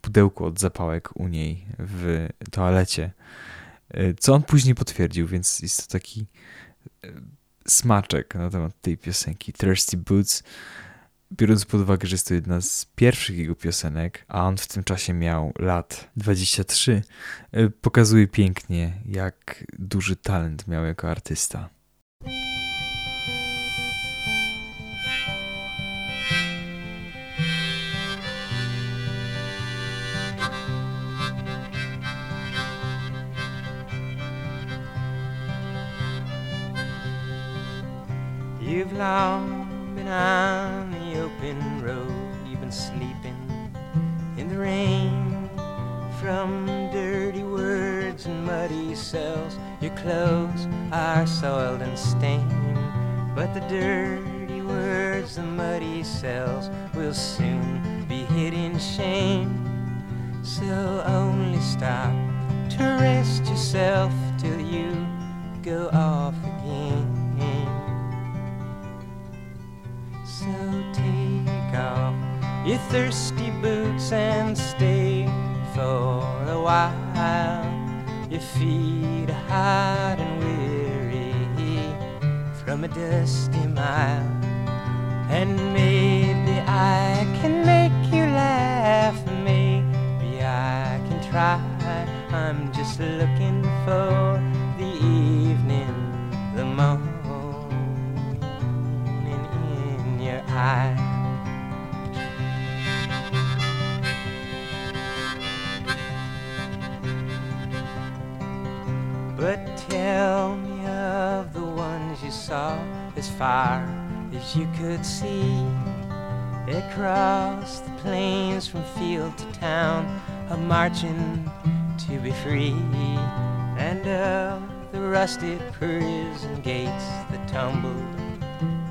pudełku od zapałek u niej w toalecie. E, Co on później potwierdził, więc jest to taki e, smaczek na temat tej piosenki. Thirsty Boots, biorąc pod uwagę, że jest to jedna z pierwszych jego piosenek, a on w tym czasie miał lat 23, e, pokazuje pięknie, jak duży talent miał jako artysta. You've long been on the open road. You've been sleeping in the rain from dirty words and muddy cells. Your clothes are soiled and stained, but the dirty words, the muddy cells will soon be hid in shame. So only stop to rest yourself till you go off again. So take off your thirsty boots and stay for a while. Your feet are hot and weary from a dusty mile. And maybe I can make you laugh. Maybe I can try. I'm just looking for the evening, the morning eye. But tell me of the ones you saw as far as you could see. Across the plains from field to town, a marching to be free. And of the rusted prison gates that tumbled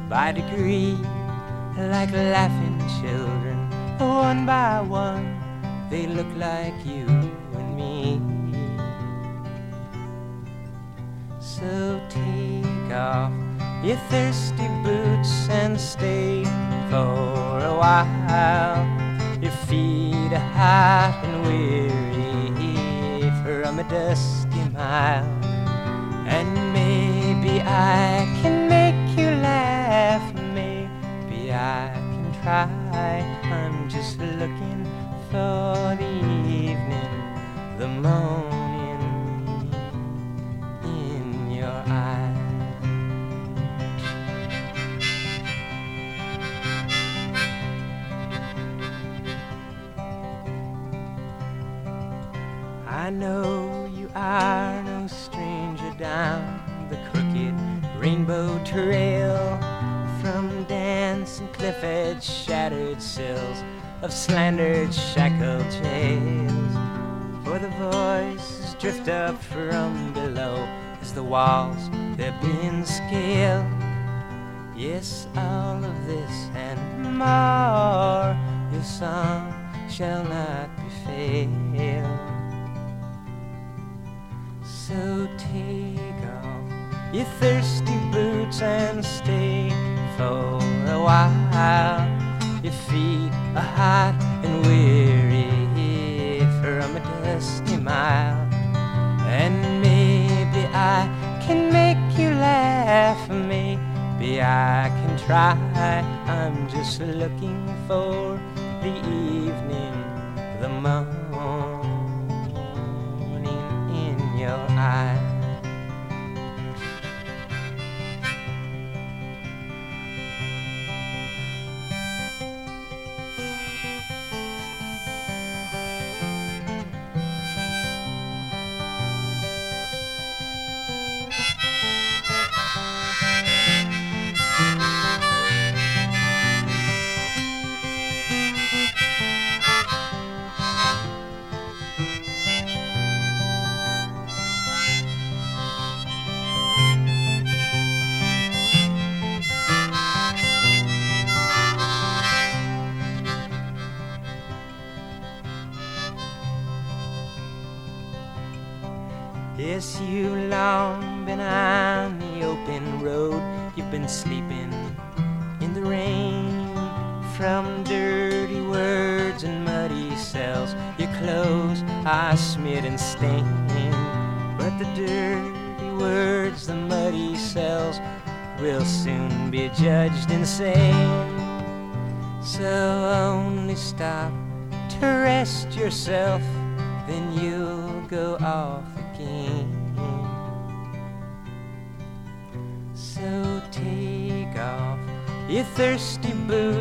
by degree, like laughing children, one by one, they look like you and me. So take off your thirsty boots and stay for a while. Your feet are hot and weary from a dusty mile. And maybe I can make you laugh. I can try. I'm just looking for the evening, the morning in your eye. I know you are no stranger down the crooked rainbow trail from dancing cliff edge shattered sills of slandered shackled jails. For the voices drift up from below as the walls they're being scaled. Yes, all of this and more, your song shall not be failed. So take off your thirsty boots and stay for a while. Your feet are hot and weary from a dusty mile. And maybe I can make you laugh. Maybe I can try. I'm just looking for the evening, the morning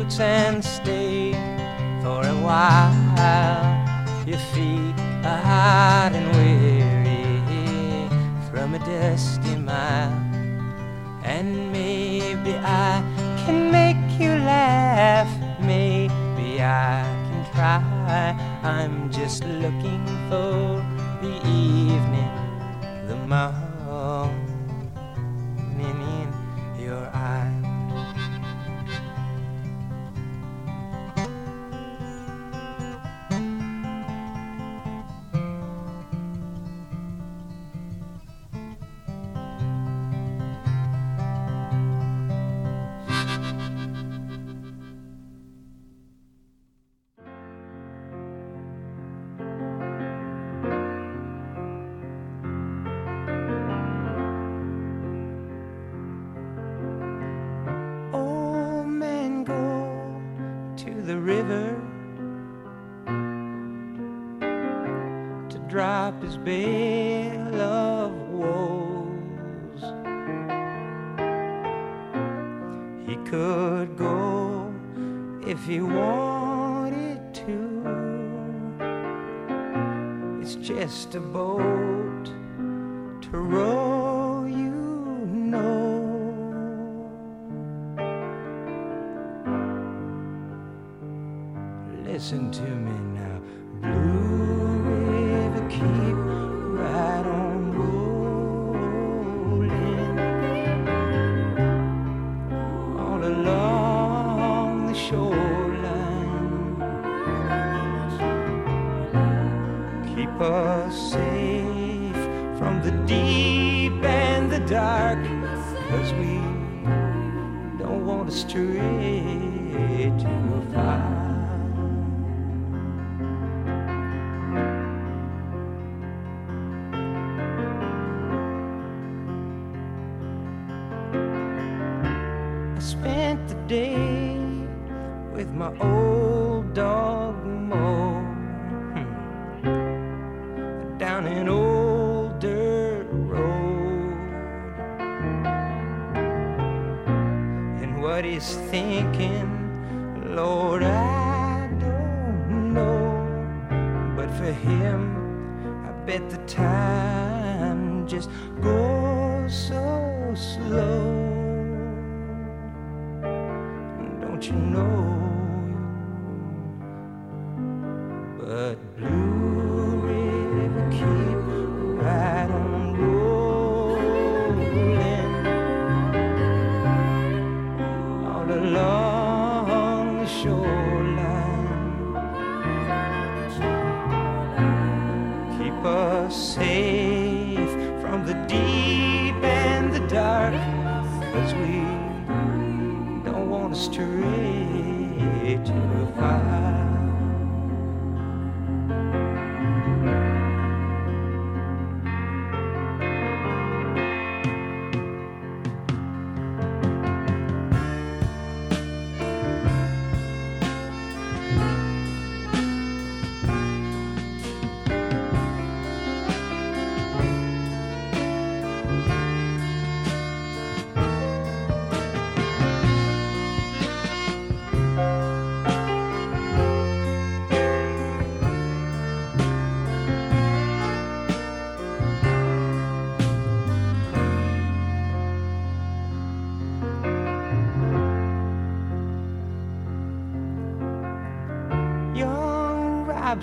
roots and stay for a while. Your feet are hot and weary from a dusty mile. And maybe I can make you laugh. Maybe I can try. I'm just looking for the evening, the moon. victory.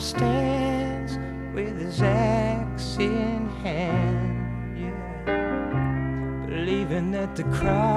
upstairs with his axe in hand, yeah, believing that the crowd.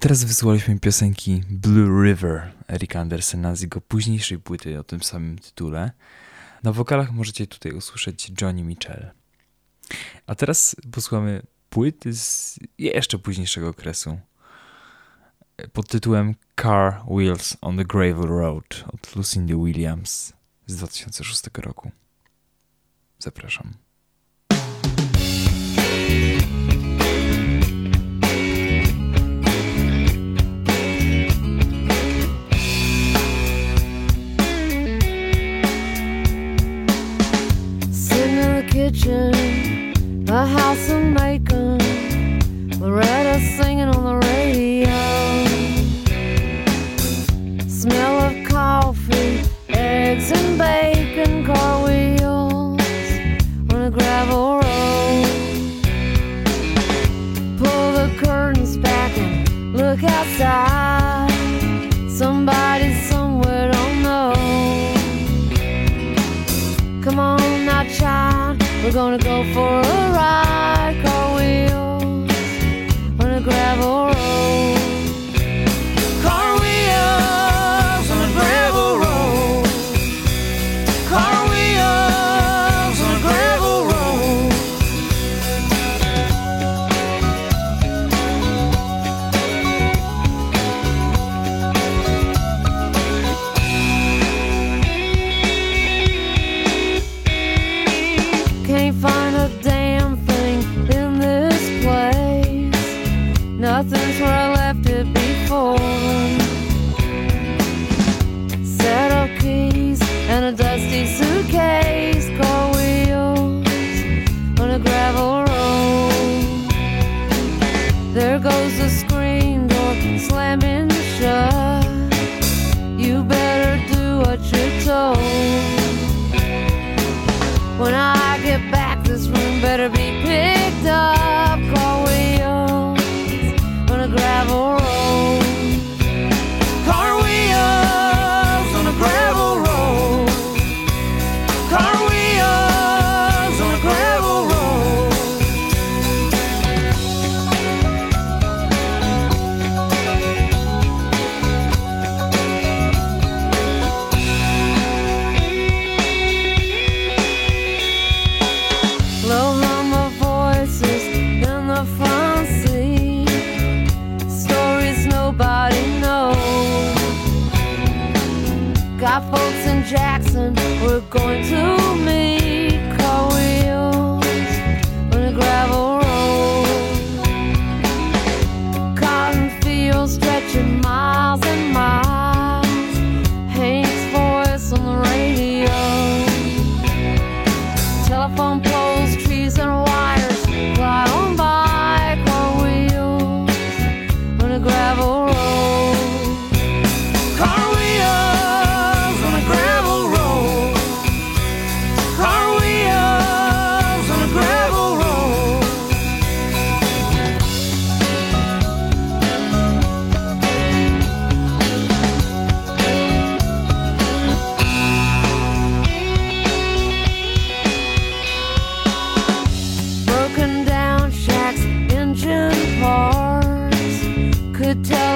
Teraz wysłaliśmy piosenki Blue River Erika Andersena z jego późniejszej płyty o tym samym tytule. Na wokalach możecie tutaj usłyszeć Johnny Mitchell. A teraz posłuchamy płyty z jeszcze późniejszego okresu pod tytułem Car Wheels on the Gravel Road od Lucindy Williams z 2006 roku. Zapraszam. kitchen, the house in Macon, Loretta singing on the radio. We're gonna go for a ride. good.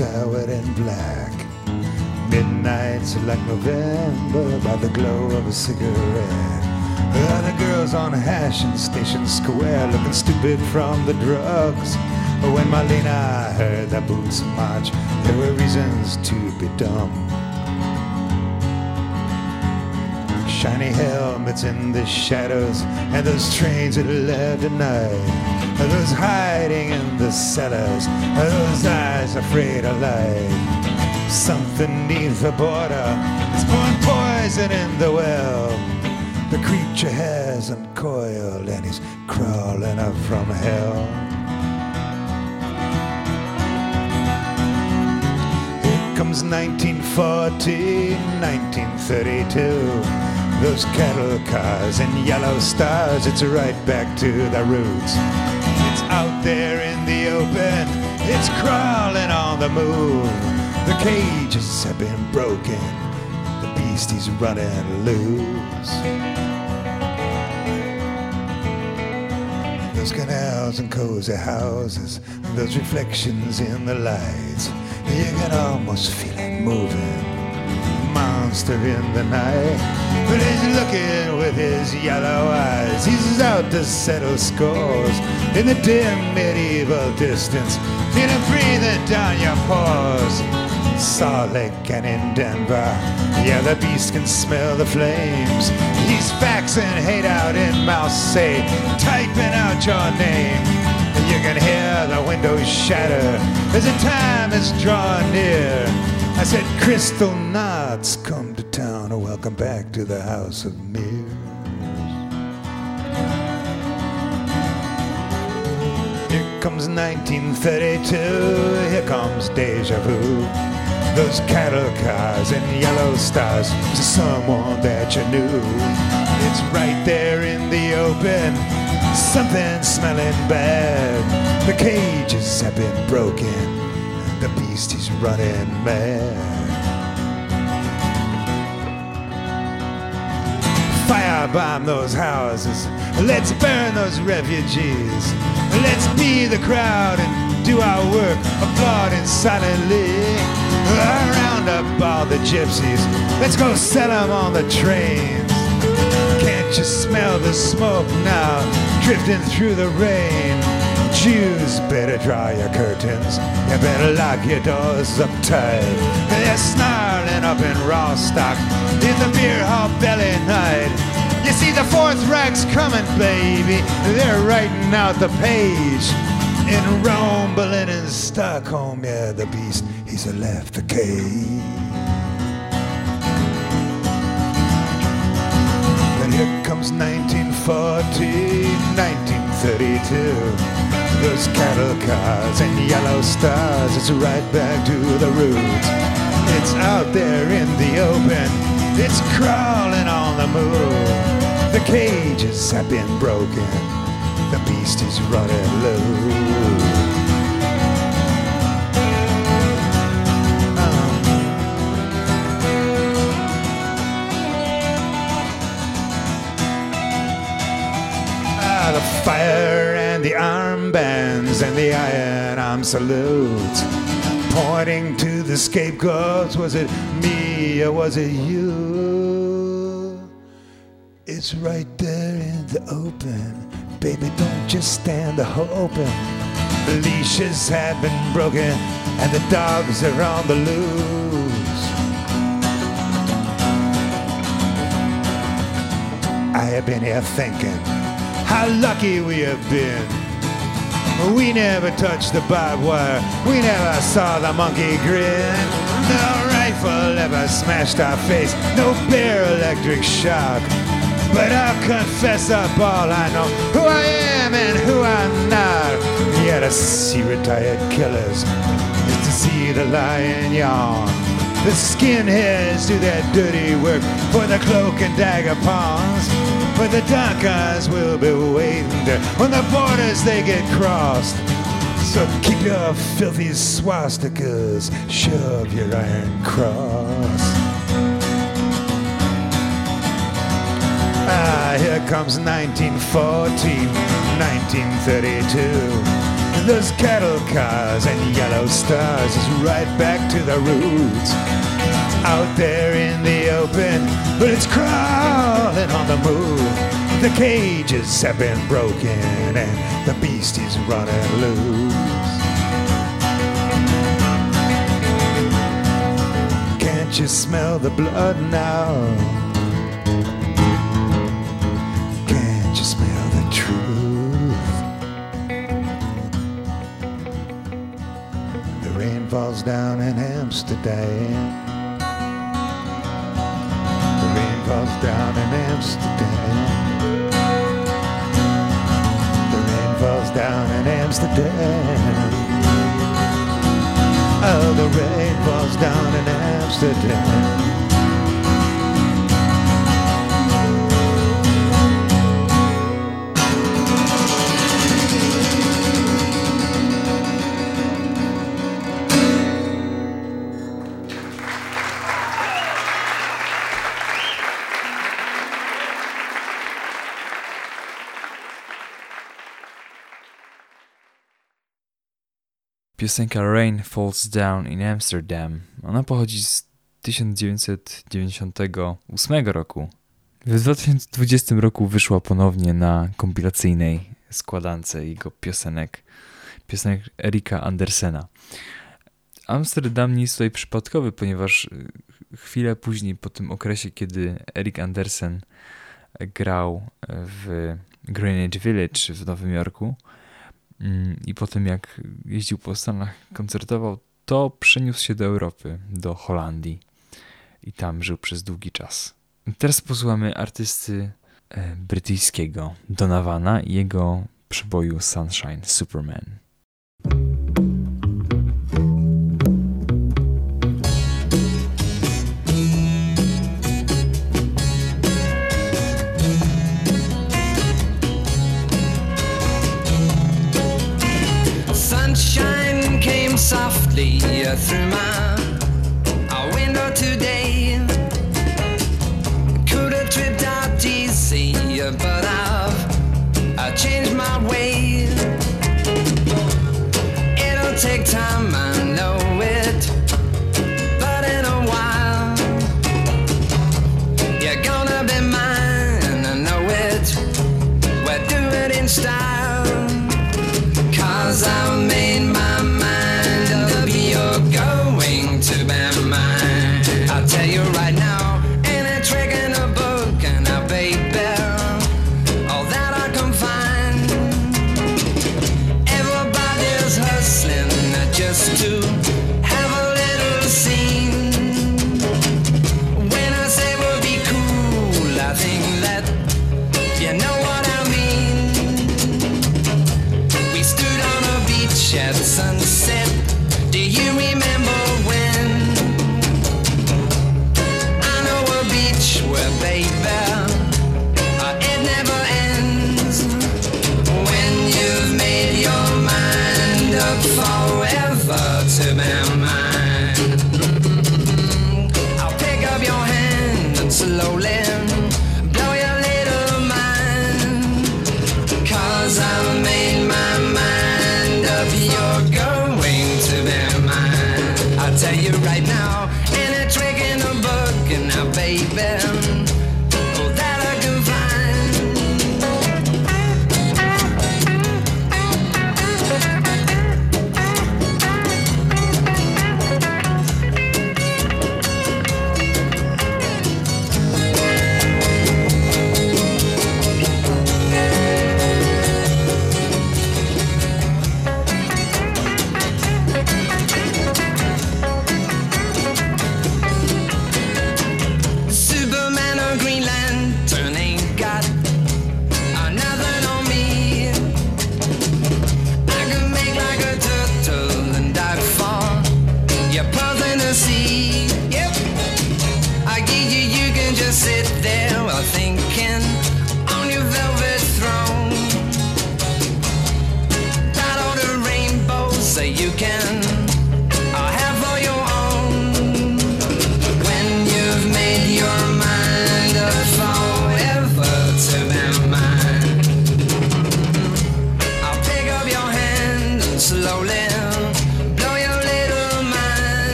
Wet and black. Midnights like November by the glow of a cigarette. Other girls on Hash and Station Square looking stupid from the drugs. But when Marlena heard the boots march, there were reasons to be dumb. Shiny helmets in the shadows, and those trains that left at night. Those hiding in the cellars, those eyes afraid of light. Something neath the border is pouring poison in the well. The creature has uncoiled and he's crawling up from hell. Comes 1940, 1932. Those cattle cars and yellow stars, it's right back to the roots. It's out there in the open, it's crawling on the move. The cages have been broken, the beast is running loose. Those canals and cozy houses, those reflections in the lights, you can almost feel it moving. Monster in the night, but he's looking with his yellow eyes. He's out to settle scores in the dim medieval distance. Feel him breathing down your pores. Salt Lake and in Denver, yeah, the beast can smell the flames. He's faxing hate out in Marseille, typing out your name. You can hear the windows shatter as the time is drawing near. I said, Kristallnacht, come to town, or welcome back to the House of Mirrors. Here comes 1932, here comes deja vu. Those cattle cars and yellow stars to someone that you knew. It's right there in the open, something smelling bad. The cages have been broken, the beast is running mad. Firebomb those houses, let's burn those refugees. Let's be the crowd and do our work, applauding silently. Round up all the gypsies, let's go sell them on the trains. Can't you smell the smoke now, drifting through the rain? Jews, better draw your curtains. You better lock your doors up tight. They're snarling up in Rostock in the beer hall belly night. You see the fourth Reich's coming, baby. They're writing out the page. In Rome, Berlin, and Stockholm, yeah, the beast, he's left the cage. Here comes 1940, 1932. Those cattle cars and yellow stars, it's right back to the roots. It's out there in the open, it's crawling on the move. The cages have been broken, the beast is running low. Ah, the fire and the armbands and the iron arm salute. Pointing to the scapegoats, was it me or was it you? It's right there in the open. Baby, don't just stand there hoping. The leashes have been broken and the dogs are on the loose. I have been here thinking how lucky we have been. We never touched the barbed wire. We never saw the monkey grin. No rifle ever smashed our face. No bear electric shock. But I'll confess up all I know. Who I am and who I'm not. Yeah, to see retired killers is to see the lion yawn. The skinheads do their dirty work for the cloak and dagger pawns. But the dark eyes will be waiting there when the borders they get crossed. So keep your filthy swastikas, shove your iron cross. Ah, here comes 1914, 1932. Those cattle cars and yellow stars is right back to the roots. Out there in the open, but it's crawling on the move. The cages have been broken and the beast is running loose. Can't you smell the blood now? Can't you smell the truth? The rain falls down in Amsterdam. Rain down in Amsterdam. The rain falls down in Amsterdam. Oh, the rain falls down in Amsterdam. Piosenka Rain Falls Down in Amsterdam. Ona pochodzi z 1998 roku. W 2020 roku wyszła ponownie na kompilacyjnej składance jego piosenek, piosenek Erika Andersena. Amsterdam nie jest tutaj przypadkowy, ponieważ y, chwilę później, po tym okresie, kiedy Erik Andersen grał w Greenwich Village w Nowym Jorku, i po tym jak jeździł po Stanach, koncertował, to przeniósł się do Europy, do Holandii i tam żył przez długi czas. Teraz posłuchamy artysty e, brytyjskiego Donavana i jego przeboju Sunshine Superman. Softly through my window today. Could have tripped out easy, but I've I changed my way. It'll take time, I know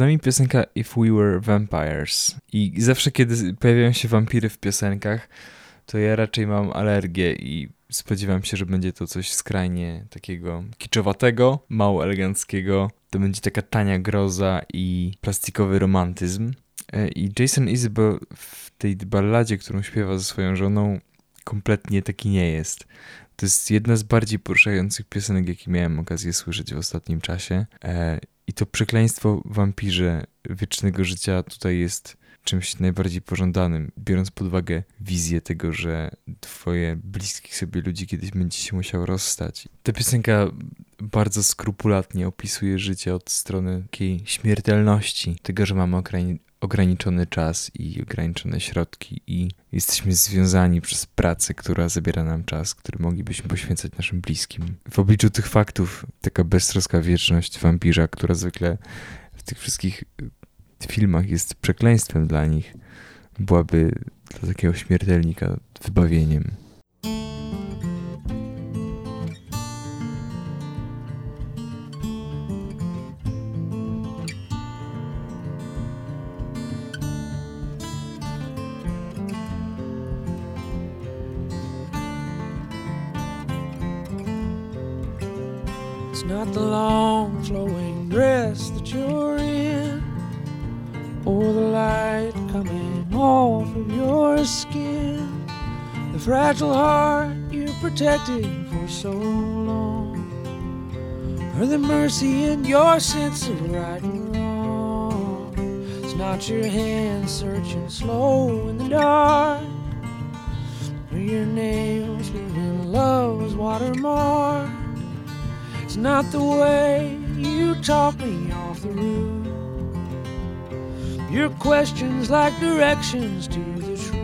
Nami piosenka If We Were Vampires. I zawsze, kiedy pojawiają się wampiry w piosenkach, to ja raczej mam alergię i spodziewam się, że będzie to coś skrajnie takiego kiczowatego, mało eleganckiego. To będzie taka tania groza i plastikowy romantyzm. E, I Jason Isbell w tej balladzie, którą śpiewa ze swoją żoną, kompletnie taki nie jest. To jest jedna z bardziej poruszających piosenek, jakie miałem okazję słyszeć w ostatnim czasie. E, I to przekleństwo wampirze wiecznego życia tutaj jest czymś najbardziej pożądanym, biorąc pod uwagę wizję tego, że twoje bliskich sobie ludzi kiedyś będzie się musiał rozstać. Ta piosenka bardzo skrupulatnie opisuje życie od strony takiej śmiertelności, tego, że mamy ograniczony czas i ograniczone środki i jesteśmy związani przez pracę, która zabiera nam czas, który moglibyśmy poświęcać naszym bliskim. W obliczu tych faktów taka beztroska wieczność wampirza, która zwykle w tych wszystkich filmach jest przekleństwem dla nich, byłaby dla takiego śmiertelnika wybawieniem. The long flowing dress that you're in, or the light coming off of your skin, the fragile heart you protected for so long, or the mercy in your sense of right and wrong. It's not your hand searching slow in the dark, or your nails leaving love's watermark. It's not the way you talk me off the roof. Your questions like directions to the truth.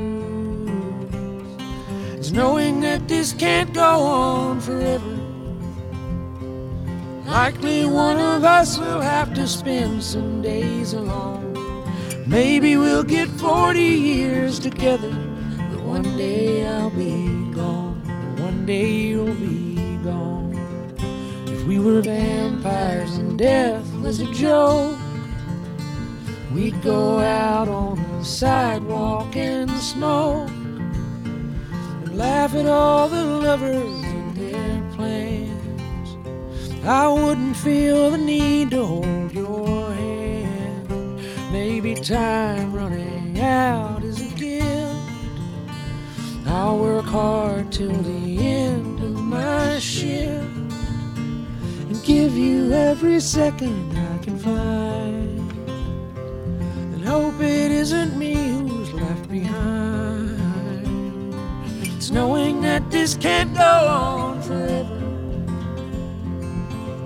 It's knowing that this can't go on forever. Likely one of us will have to spend some days alone. Maybe we'll get 40 years together, but one day I'll be gone. One day you'll be gone. We were vampires and death was a joke, we'd go out on the sidewalk and smoke and laugh at all the lovers and their plans. I wouldn't feel the need to hold your hand. Maybe time running out is a gift. I'll work hard till the end of my shift give you every second I can find. And hope it isn't me who's left behind. It's knowing that this can't go on forever.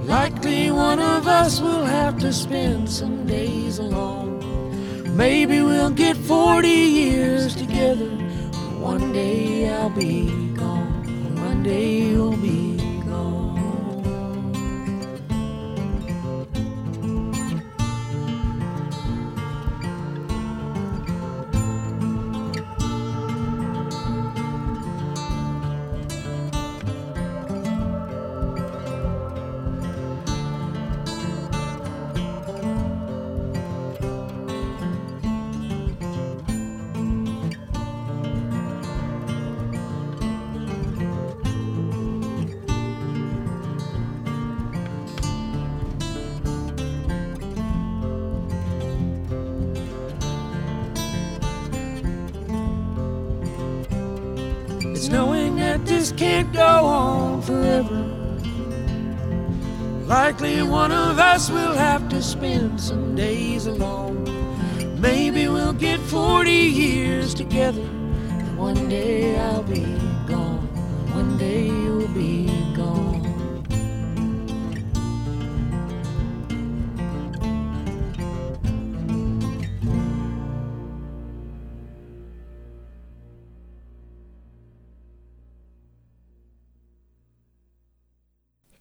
Likely one of us will have to spend some days alone. Maybe we'll get 40 years together. One day I'll be gone. One day you'll be us will have to spend some days alone. Maybe we'll get 40 years together. And one day I'll be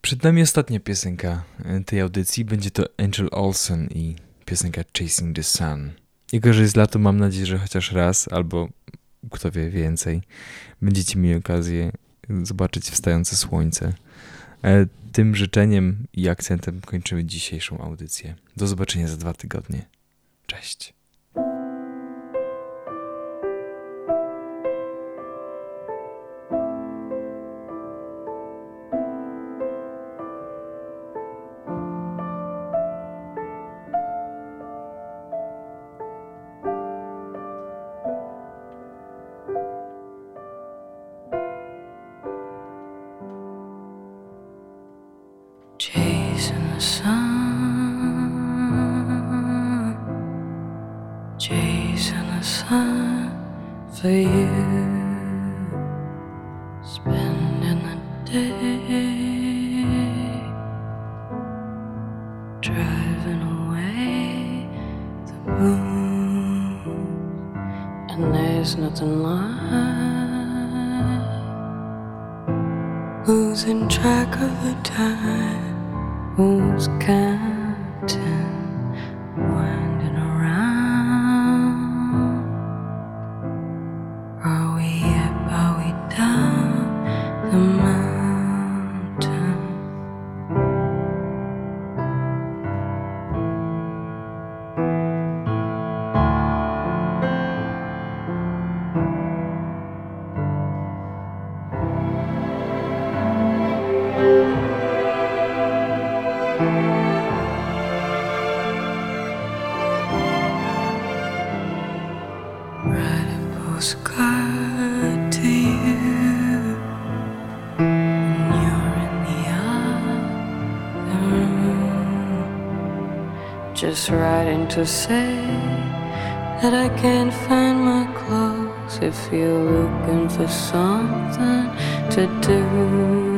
Przed nami ostatnia piosenka e, tej audycji. Będzie to Angel Olsen i piosenka Chasing the Sun. Jako, że jest lato, mam nadzieję, że chociaż raz, albo kto wie więcej, będziecie mieli okazję zobaczyć wstające słońce. E, tym życzeniem i akcentem kończymy dzisiejszą audycję. Do zobaczenia za dwa tygodnie. Cześć. just writing to say that I can't find my clothes if you're looking for something to do.